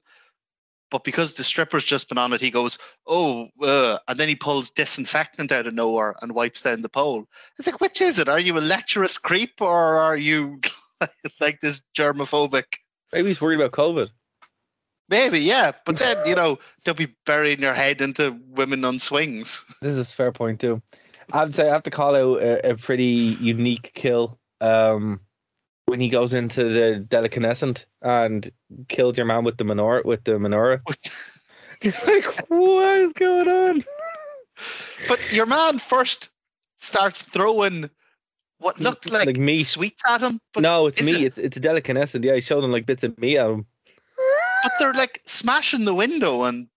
Speaker 8: But because the stripper's just been on it, he goes, Oh, uh, and then he pulls disinfectant out of nowhere and wipes down the pole. It's like, which is it? Are you a lecherous creep or are you like this germophobic?
Speaker 7: Maybe he's worried about COVID.
Speaker 8: Maybe, yeah. But then, you know, don't be burying your head into women on swings.
Speaker 7: This is a fair point too. I'd say I have to call out a, a pretty unique kill. Um, when he goes into the delicanescent and kills your man with the menorah with the menorah. like, what is going on?
Speaker 8: But your man first starts throwing what looked like,
Speaker 7: Like meat.
Speaker 8: sweets at him. But,
Speaker 7: no, it's me.
Speaker 8: it?
Speaker 7: It's it's a delicanescent. Yeah, he showed him like bits of meat at him.
Speaker 8: but they're like smashing the window and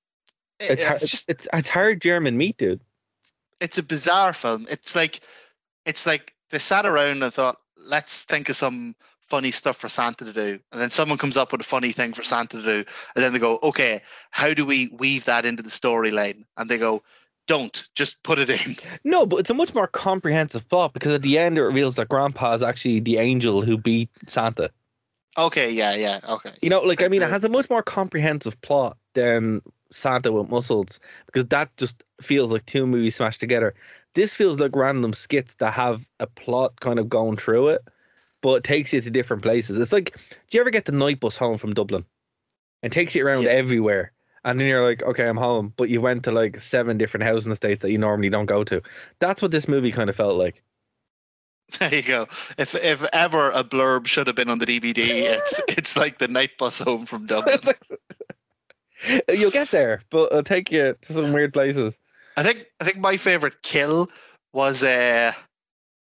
Speaker 8: it-
Speaker 7: It's hard,
Speaker 8: it's just
Speaker 7: it's it's hard German meat, dude.
Speaker 8: it's a bizarre film. It's like it's like they sat around and thought, let's think of some funny stuff for Santa to do. And then someone comes up with a funny thing for Santa to do. And then they go, okay, how do we weave that into the storyline? And they go, don't, just put it in.
Speaker 7: No, but it's a much more comprehensive plot because at the end it reveals that Grandpa is actually the angel who beat Santa.
Speaker 8: Okay, yeah, yeah, okay.
Speaker 7: You know, like I mean, it
Speaker 8: uh,
Speaker 7: has a much more comprehensive plot than Santa with muscles because that just feels like two movies smashed together. This feels like random skits that have a plot kind of going through it, but it takes you to different places. It's like, do you ever get the night bus home from Dublin? And takes you around
Speaker 8: Yeah.
Speaker 7: everywhere. And then you're like, okay, I'm home. But you went to like seven different housing estates that you normally don't go to. That's what this movie kind of felt like.
Speaker 8: There you go. If if ever a blurb should have been on the DVD, it's it's like the night bus home from Dublin.
Speaker 7: You'll get there, but it'll take you to some weird places.
Speaker 8: I think I think my favorite kill was uh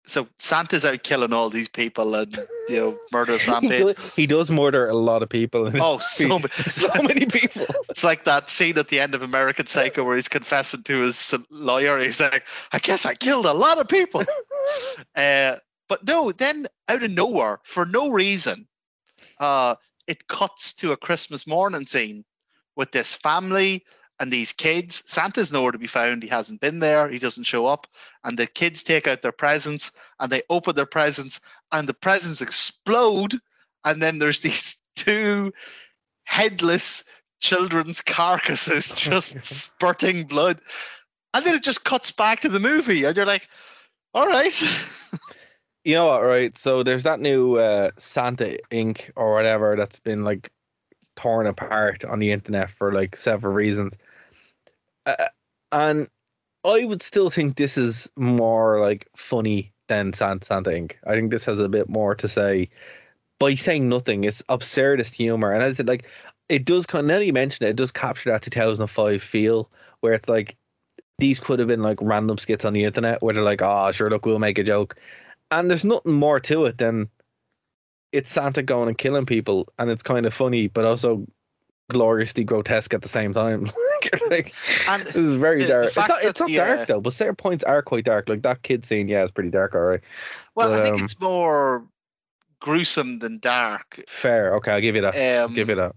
Speaker 8: so Santa's out killing all these people and you know murderous
Speaker 7: He
Speaker 8: rampage.
Speaker 7: does, he does murder a lot of people.
Speaker 8: Oh, so many,
Speaker 7: so many people.
Speaker 8: It's like that scene at the end of American Psycho where he's confessing to his lawyer. He's like, "I guess I killed a lot of people." uh, but no, then out of nowhere, for no reason, uh, it cuts to a Christmas morning scene with this family and these kids. Santa's nowhere to be found. He hasn't been there. He doesn't show up. And the kids take out their presents and they open their presents, and the presents explode. And then there's these two headless children's carcasses just spurting blood. And then it just cuts back to the movie, and you're like, all right.
Speaker 7: You know what, right? So there's that new uh, Santa Inc. or whatever that's been like torn apart on the internet for like several reasons. Uh, and I would still think this is more like funny than Santa, Santa Inc. I think this has a bit more to say. By saying nothing, it's absurdist humor. And as I said, like, it does kind of, now you mention it, it does capture that 2005 feel where it's like, these could have been like random skits on the internet where they're like, oh, sure, look, we'll make a joke and there's nothing more to it than it's Santa going and killing people, and it's kind of funny, but also gloriously grotesque at the same time. like,
Speaker 8: And
Speaker 7: this is very
Speaker 8: the- the
Speaker 7: dark. It's not, it's not
Speaker 8: the,
Speaker 7: dark
Speaker 8: uh,
Speaker 7: though, but certain points are quite dark. Like that kid scene, yeah, it's pretty dark. All right,
Speaker 8: well, I think
Speaker 7: um,
Speaker 8: it's more gruesome than dark.
Speaker 7: fair. Okay, I'll give you that. I'll
Speaker 8: Um,
Speaker 7: give you that.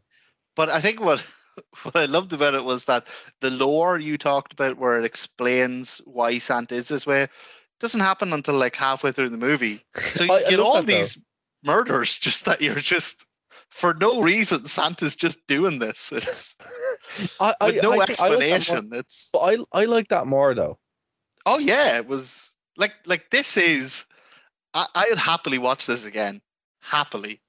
Speaker 8: But I think what what I loved about it was that the lore you talked about, where it explains why Santa is this way, doesn't happen until like halfway through the movie. So you
Speaker 7: I- I
Speaker 8: get
Speaker 7: love
Speaker 8: all
Speaker 7: these. though.
Speaker 8: Murders just that you're just for no reason Santa's just doing this. It's
Speaker 7: I, I,
Speaker 8: with no
Speaker 7: I think- I like
Speaker 8: explanation. It's
Speaker 7: But I, I like that more though.
Speaker 8: oh yeah, it was like like this is. I, I would happily watch this again. Happily.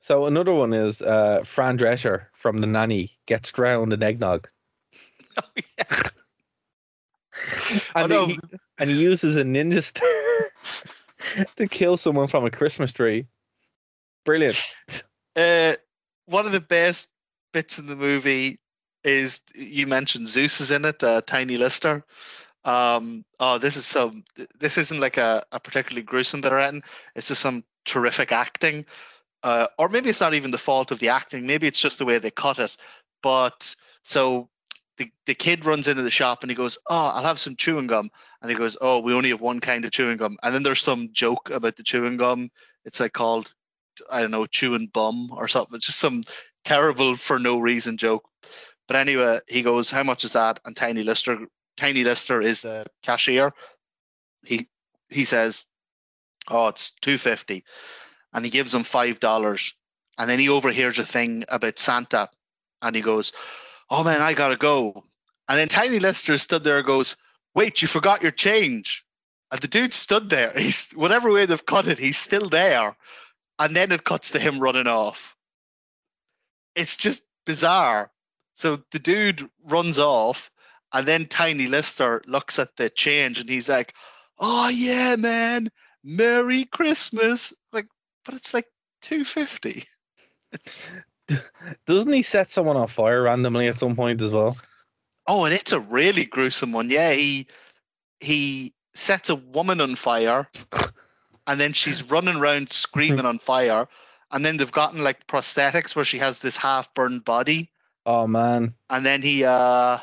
Speaker 7: So another one is uh, Fran Drescher from The Nanny gets drowned in eggnog.
Speaker 8: Oh yeah.
Speaker 7: and,
Speaker 8: no.
Speaker 7: he, and he uses a ninja star to kill someone from a Christmas tree. Brilliant.
Speaker 8: Uh, one of the best bits in the movie is you mentioned Zeus is in it, uh, Tiny Lister. Um, oh, this is some. This isn't like a, a particularly gruesome bit of anything. It's just some terrific acting, uh, or maybe it's not even the fault of the acting. Maybe it's just the way they cut it. But so the the kid runs into the shop and he goes, "Oh, I'll have some chewing gum," and he goes, "Oh, we only have one kind of chewing gum." And then there's some joke about the chewing gum. It's like called I don't know, chewing bum or something. It's just some terrible for no reason joke. But anyway, he goes, How much is that? And Tiny Lister Tiny Lister is the cashier. He he says, Oh, it's two fifty. And he gives him five dollars. And then he overhears a thing about Santa and he goes, Oh man, I gotta go. And then Tiny Lister stood there and goes, Wait, you forgot your change. And the dude stood there. He's whatever way they've cut it, he's still there and then it cuts to him running off. It's just bizarre. So the dude runs off, and then Tiny Lister looks at the change and he's like, Oh yeah, man, Merry Christmas. Like, but it's like 250.
Speaker 7: Doesn't he set someone on fire randomly at some point as well?
Speaker 8: Oh, and it's a really gruesome one. Yeah, he he sets a woman on fire, and then she's running around screaming on fire. And then they've gotten like prosthetics where she has this half burned body.
Speaker 7: Oh man.
Speaker 8: and then he uh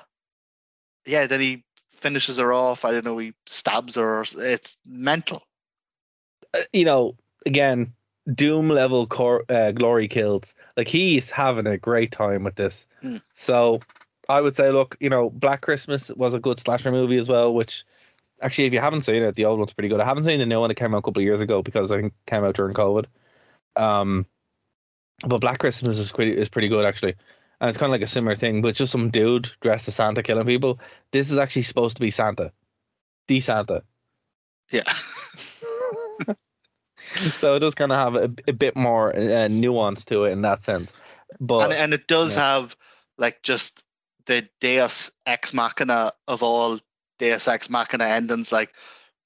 Speaker 8: yeah then he finishes her off i don't know he stabs her it's mental
Speaker 7: Uh, You know, again, Doom level cor- uh, glory kills. Like he's having a great time with this.
Speaker 8: Hmm.
Speaker 7: So I would say, look, you know, Black Christmas was a good slasher movie as well. Which actually, if you haven't seen it, the old one's pretty good. I haven't seen the new one that came out a couple of years ago because I think it came out during COVID. Um, but Black Christmas is pretty is pretty good actually, and it's kind of like a similar thing, but just some dude dressed as Santa killing people. This is actually supposed to be Santa, the Santa.
Speaker 8: yeah
Speaker 7: so it does kind of have a, a bit more uh, nuance to it in that sense. But
Speaker 8: and, and it does
Speaker 7: yeah.
Speaker 8: have like just the deus ex machina of all deus ex machina endings like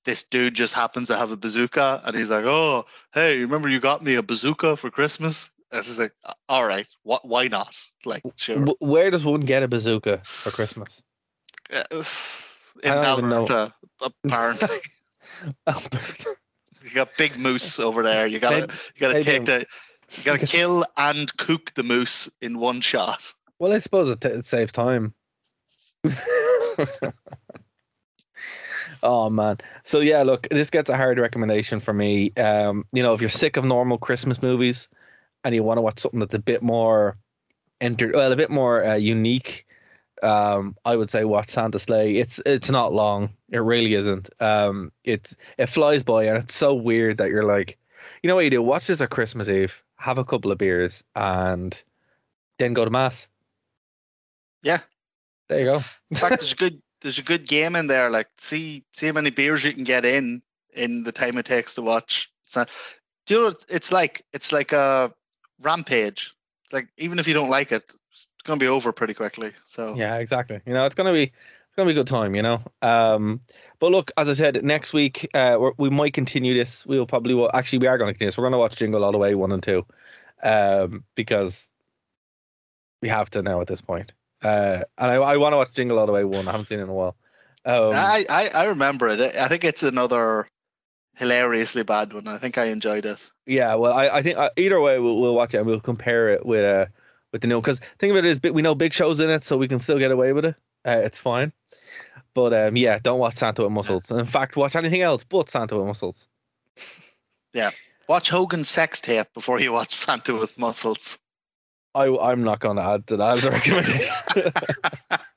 Speaker 8: this dude just happens to have a bazooka and he's like oh hey remember you got me a bazooka for christmas This is like, uh, all right, what? Why not? Like, sure.
Speaker 7: Where does one get a bazooka for Christmas?
Speaker 8: Uh, in
Speaker 7: I don't even know.
Speaker 8: Alberta, apparently, you got big moose over there. You gotta, you gotta take the, you gotta kill and cook the moose in one shot.
Speaker 7: well, I suppose it, t- it saves time. oh man. So yeah, look, this gets a hard recommendation for me. Um, you know, if you're sick of normal Christmas movies and you want to watch something that's a bit more enter well, a bit more uh, unique, um, I would say watch Santa Slay. It's it's not long. It really isn't. Um, it's it flies by and it's so weird that you're like, you know what you do? Watch this at Christmas Eve, have a couple of beers, and then go to mass.
Speaker 8: Yeah.
Speaker 7: There you go.
Speaker 8: In fact, there's a good, there's a good game in there. Like, see, see how many beers you can get in in the time it takes to watch. It's not, do you know? It's like? It's like a rampage. Like, even if you don't like it, it's gonna be over pretty quickly. So
Speaker 7: Yeah, exactly. You know, it's gonna be it's gonna be a good time. You know. Um, but look, as I said, next week uh, we might continue this. We'll probably actually we are going to continue this. We're going to watch Jingle All the Way one and two, um, because we have to now at this point. Uh, and I, I want to watch Jingle All the Way one. I haven't seen it in a while. Um,
Speaker 8: I, I I remember it. I think it's another hilariously bad one. I think I enjoyed it.
Speaker 7: Yeah, well, I, I think uh, either way we'll, we'll watch it and we'll compare it with uh with the new because think of it as big- we know Big Show's in it, so we can still get away with it. Uh, it's fine. But um, yeah, don't watch Santa with muscles. In fact, watch anything else but Santa with muscles. Yeah.
Speaker 8: Watch Hogan's sex tape before you watch Santa with muscles.
Speaker 7: I I'm not going to add to that as a recommendation.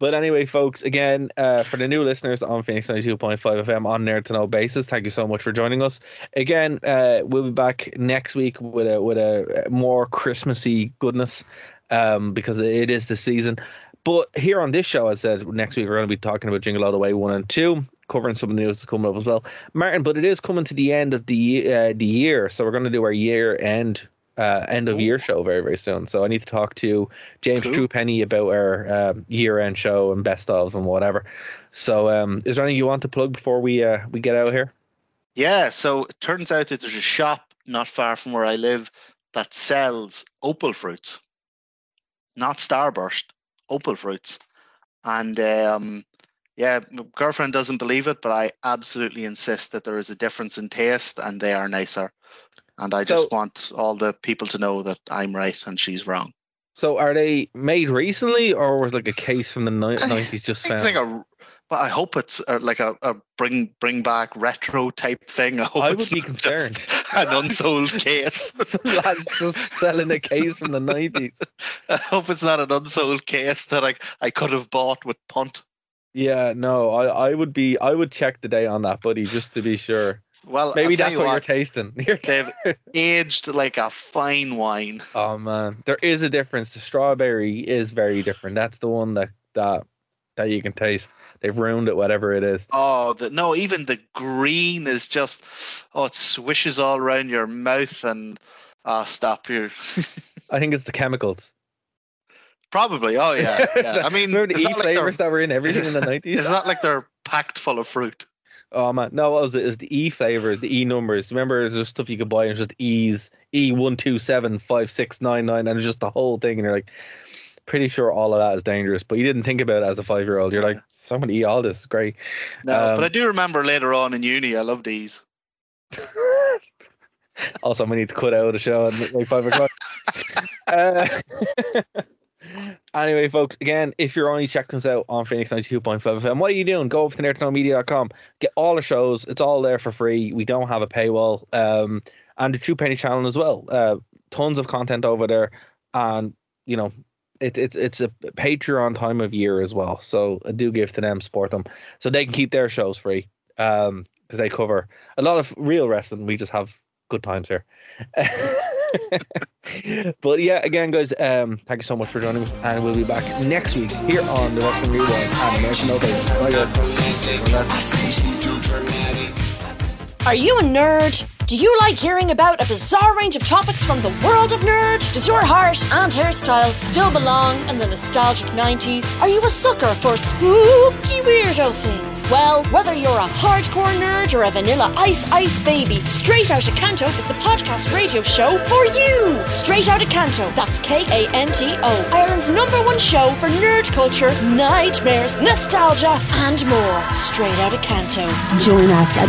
Speaker 7: But anyway, folks, again, uh, for the new listeners on Phoenix 92.5 FM on Nerd to Know basis, thank you so much for joining us. Again, uh, we'll be back next week with a with a more Christmassy goodness, um, because it is the season. But here on this show, as I said, next week we're going to be talking about Jingle All the Way one and two, covering some of the news that's coming up as well, Martin. But it is coming to the end of the uh, the year, so we're going to do our year end uh, end of year show very very soon. So I need to talk to James
Speaker 8: Cool.
Speaker 7: Truepenny about our um, year end show and best ofs and whatever. So um, is there anything you want to plug before we uh, we get out of here?
Speaker 8: Yeah, so it turns out that there's a shop not far from where I live that sells opal fruits, not Starburst, opal fruits. And um, yeah, my girlfriend doesn't believe it, but I absolutely insist that there is a difference in taste and they are nicer. And I just
Speaker 7: So-
Speaker 8: want all the people to know that I'm right and she's wrong.
Speaker 7: So are they made recently, or was like a case from the nineties just found?
Speaker 8: like a, but I hope it's like a, a bring bring back retro type thing. I hope
Speaker 7: I would
Speaker 8: it's
Speaker 7: be
Speaker 8: not
Speaker 7: concerned.
Speaker 8: an unsold case.
Speaker 7: Some lads just selling a case from the nineties.
Speaker 8: I hope it's not an unsold case that I I could have bought with punt.
Speaker 7: Yeah, no, I, I would be I would check the day on that, buddy, just to be sure.
Speaker 8: Well,
Speaker 7: Maybe that's
Speaker 8: you
Speaker 7: what, you're tasting.
Speaker 8: They've aged like a fine wine.
Speaker 7: oh man, there is a difference. The strawberry is very different. That's the one that that that you can taste. They've ruined it, whatever it is.
Speaker 8: Oh, the, no, even the green is just oh, it swishes all around your mouth and ah, stop you.
Speaker 7: I think it's the chemicals.
Speaker 8: Probably. Oh yeah, yeah. I mean,
Speaker 7: remember the E
Speaker 8: like
Speaker 7: flavors that were in everything in the nineties.
Speaker 8: it's not like they're packed full of fruit.
Speaker 7: Oh man, no, what was it? It was the E flavor, the E numbers. Remember, there's stuff you could buy and it's just E's, E one two seven five six nine nine, and it's just the whole thing. And you're like, pretty sure all of that is dangerous, but you didn't think about it as a five year old. You're like, someone eat all this, great.
Speaker 8: No,
Speaker 7: Um,
Speaker 8: but I do remember later on in uni, I loved these.
Speaker 7: also, we need to cut out the show at like five o'clock. uh, anyway, folks, again, if you're only checking us out on Phoenix 92.5 FM, what are you doing? Go over to nerdtoknowmedia.com, get all the shows. It's all there for free. We don't have a paywall. Um, and the True Penny channel as well. Uh, tons of content over there. And, you know, it, it, it's a Patreon time of year as well. So I do give to them, support them, so they can keep their shows free. Um, because they cover a lot of real wrestling. We just have good times here. but yeah, again, guys, um, thank you so much for joining us, and we'll be back next week here on the Wrestling Rewind and American Base. Bye, guys.
Speaker 6: Are you a nerd? Do you like hearing about a bizarre range of topics from the world of nerd? Does your heart and hairstyle still belong in the nostalgic 90s? Are you a sucker for spooky weirdo things. Well, whether you're a hardcore nerd or a vanilla ice ice baby, Straight Outta Kanto is the podcast radio show for you. Straight Outta Kanto, that's K A N T O, Ireland's number one show for nerd culture, nightmares, nostalgia, and more. Straight Outta Kanto.
Speaker 1: Join us at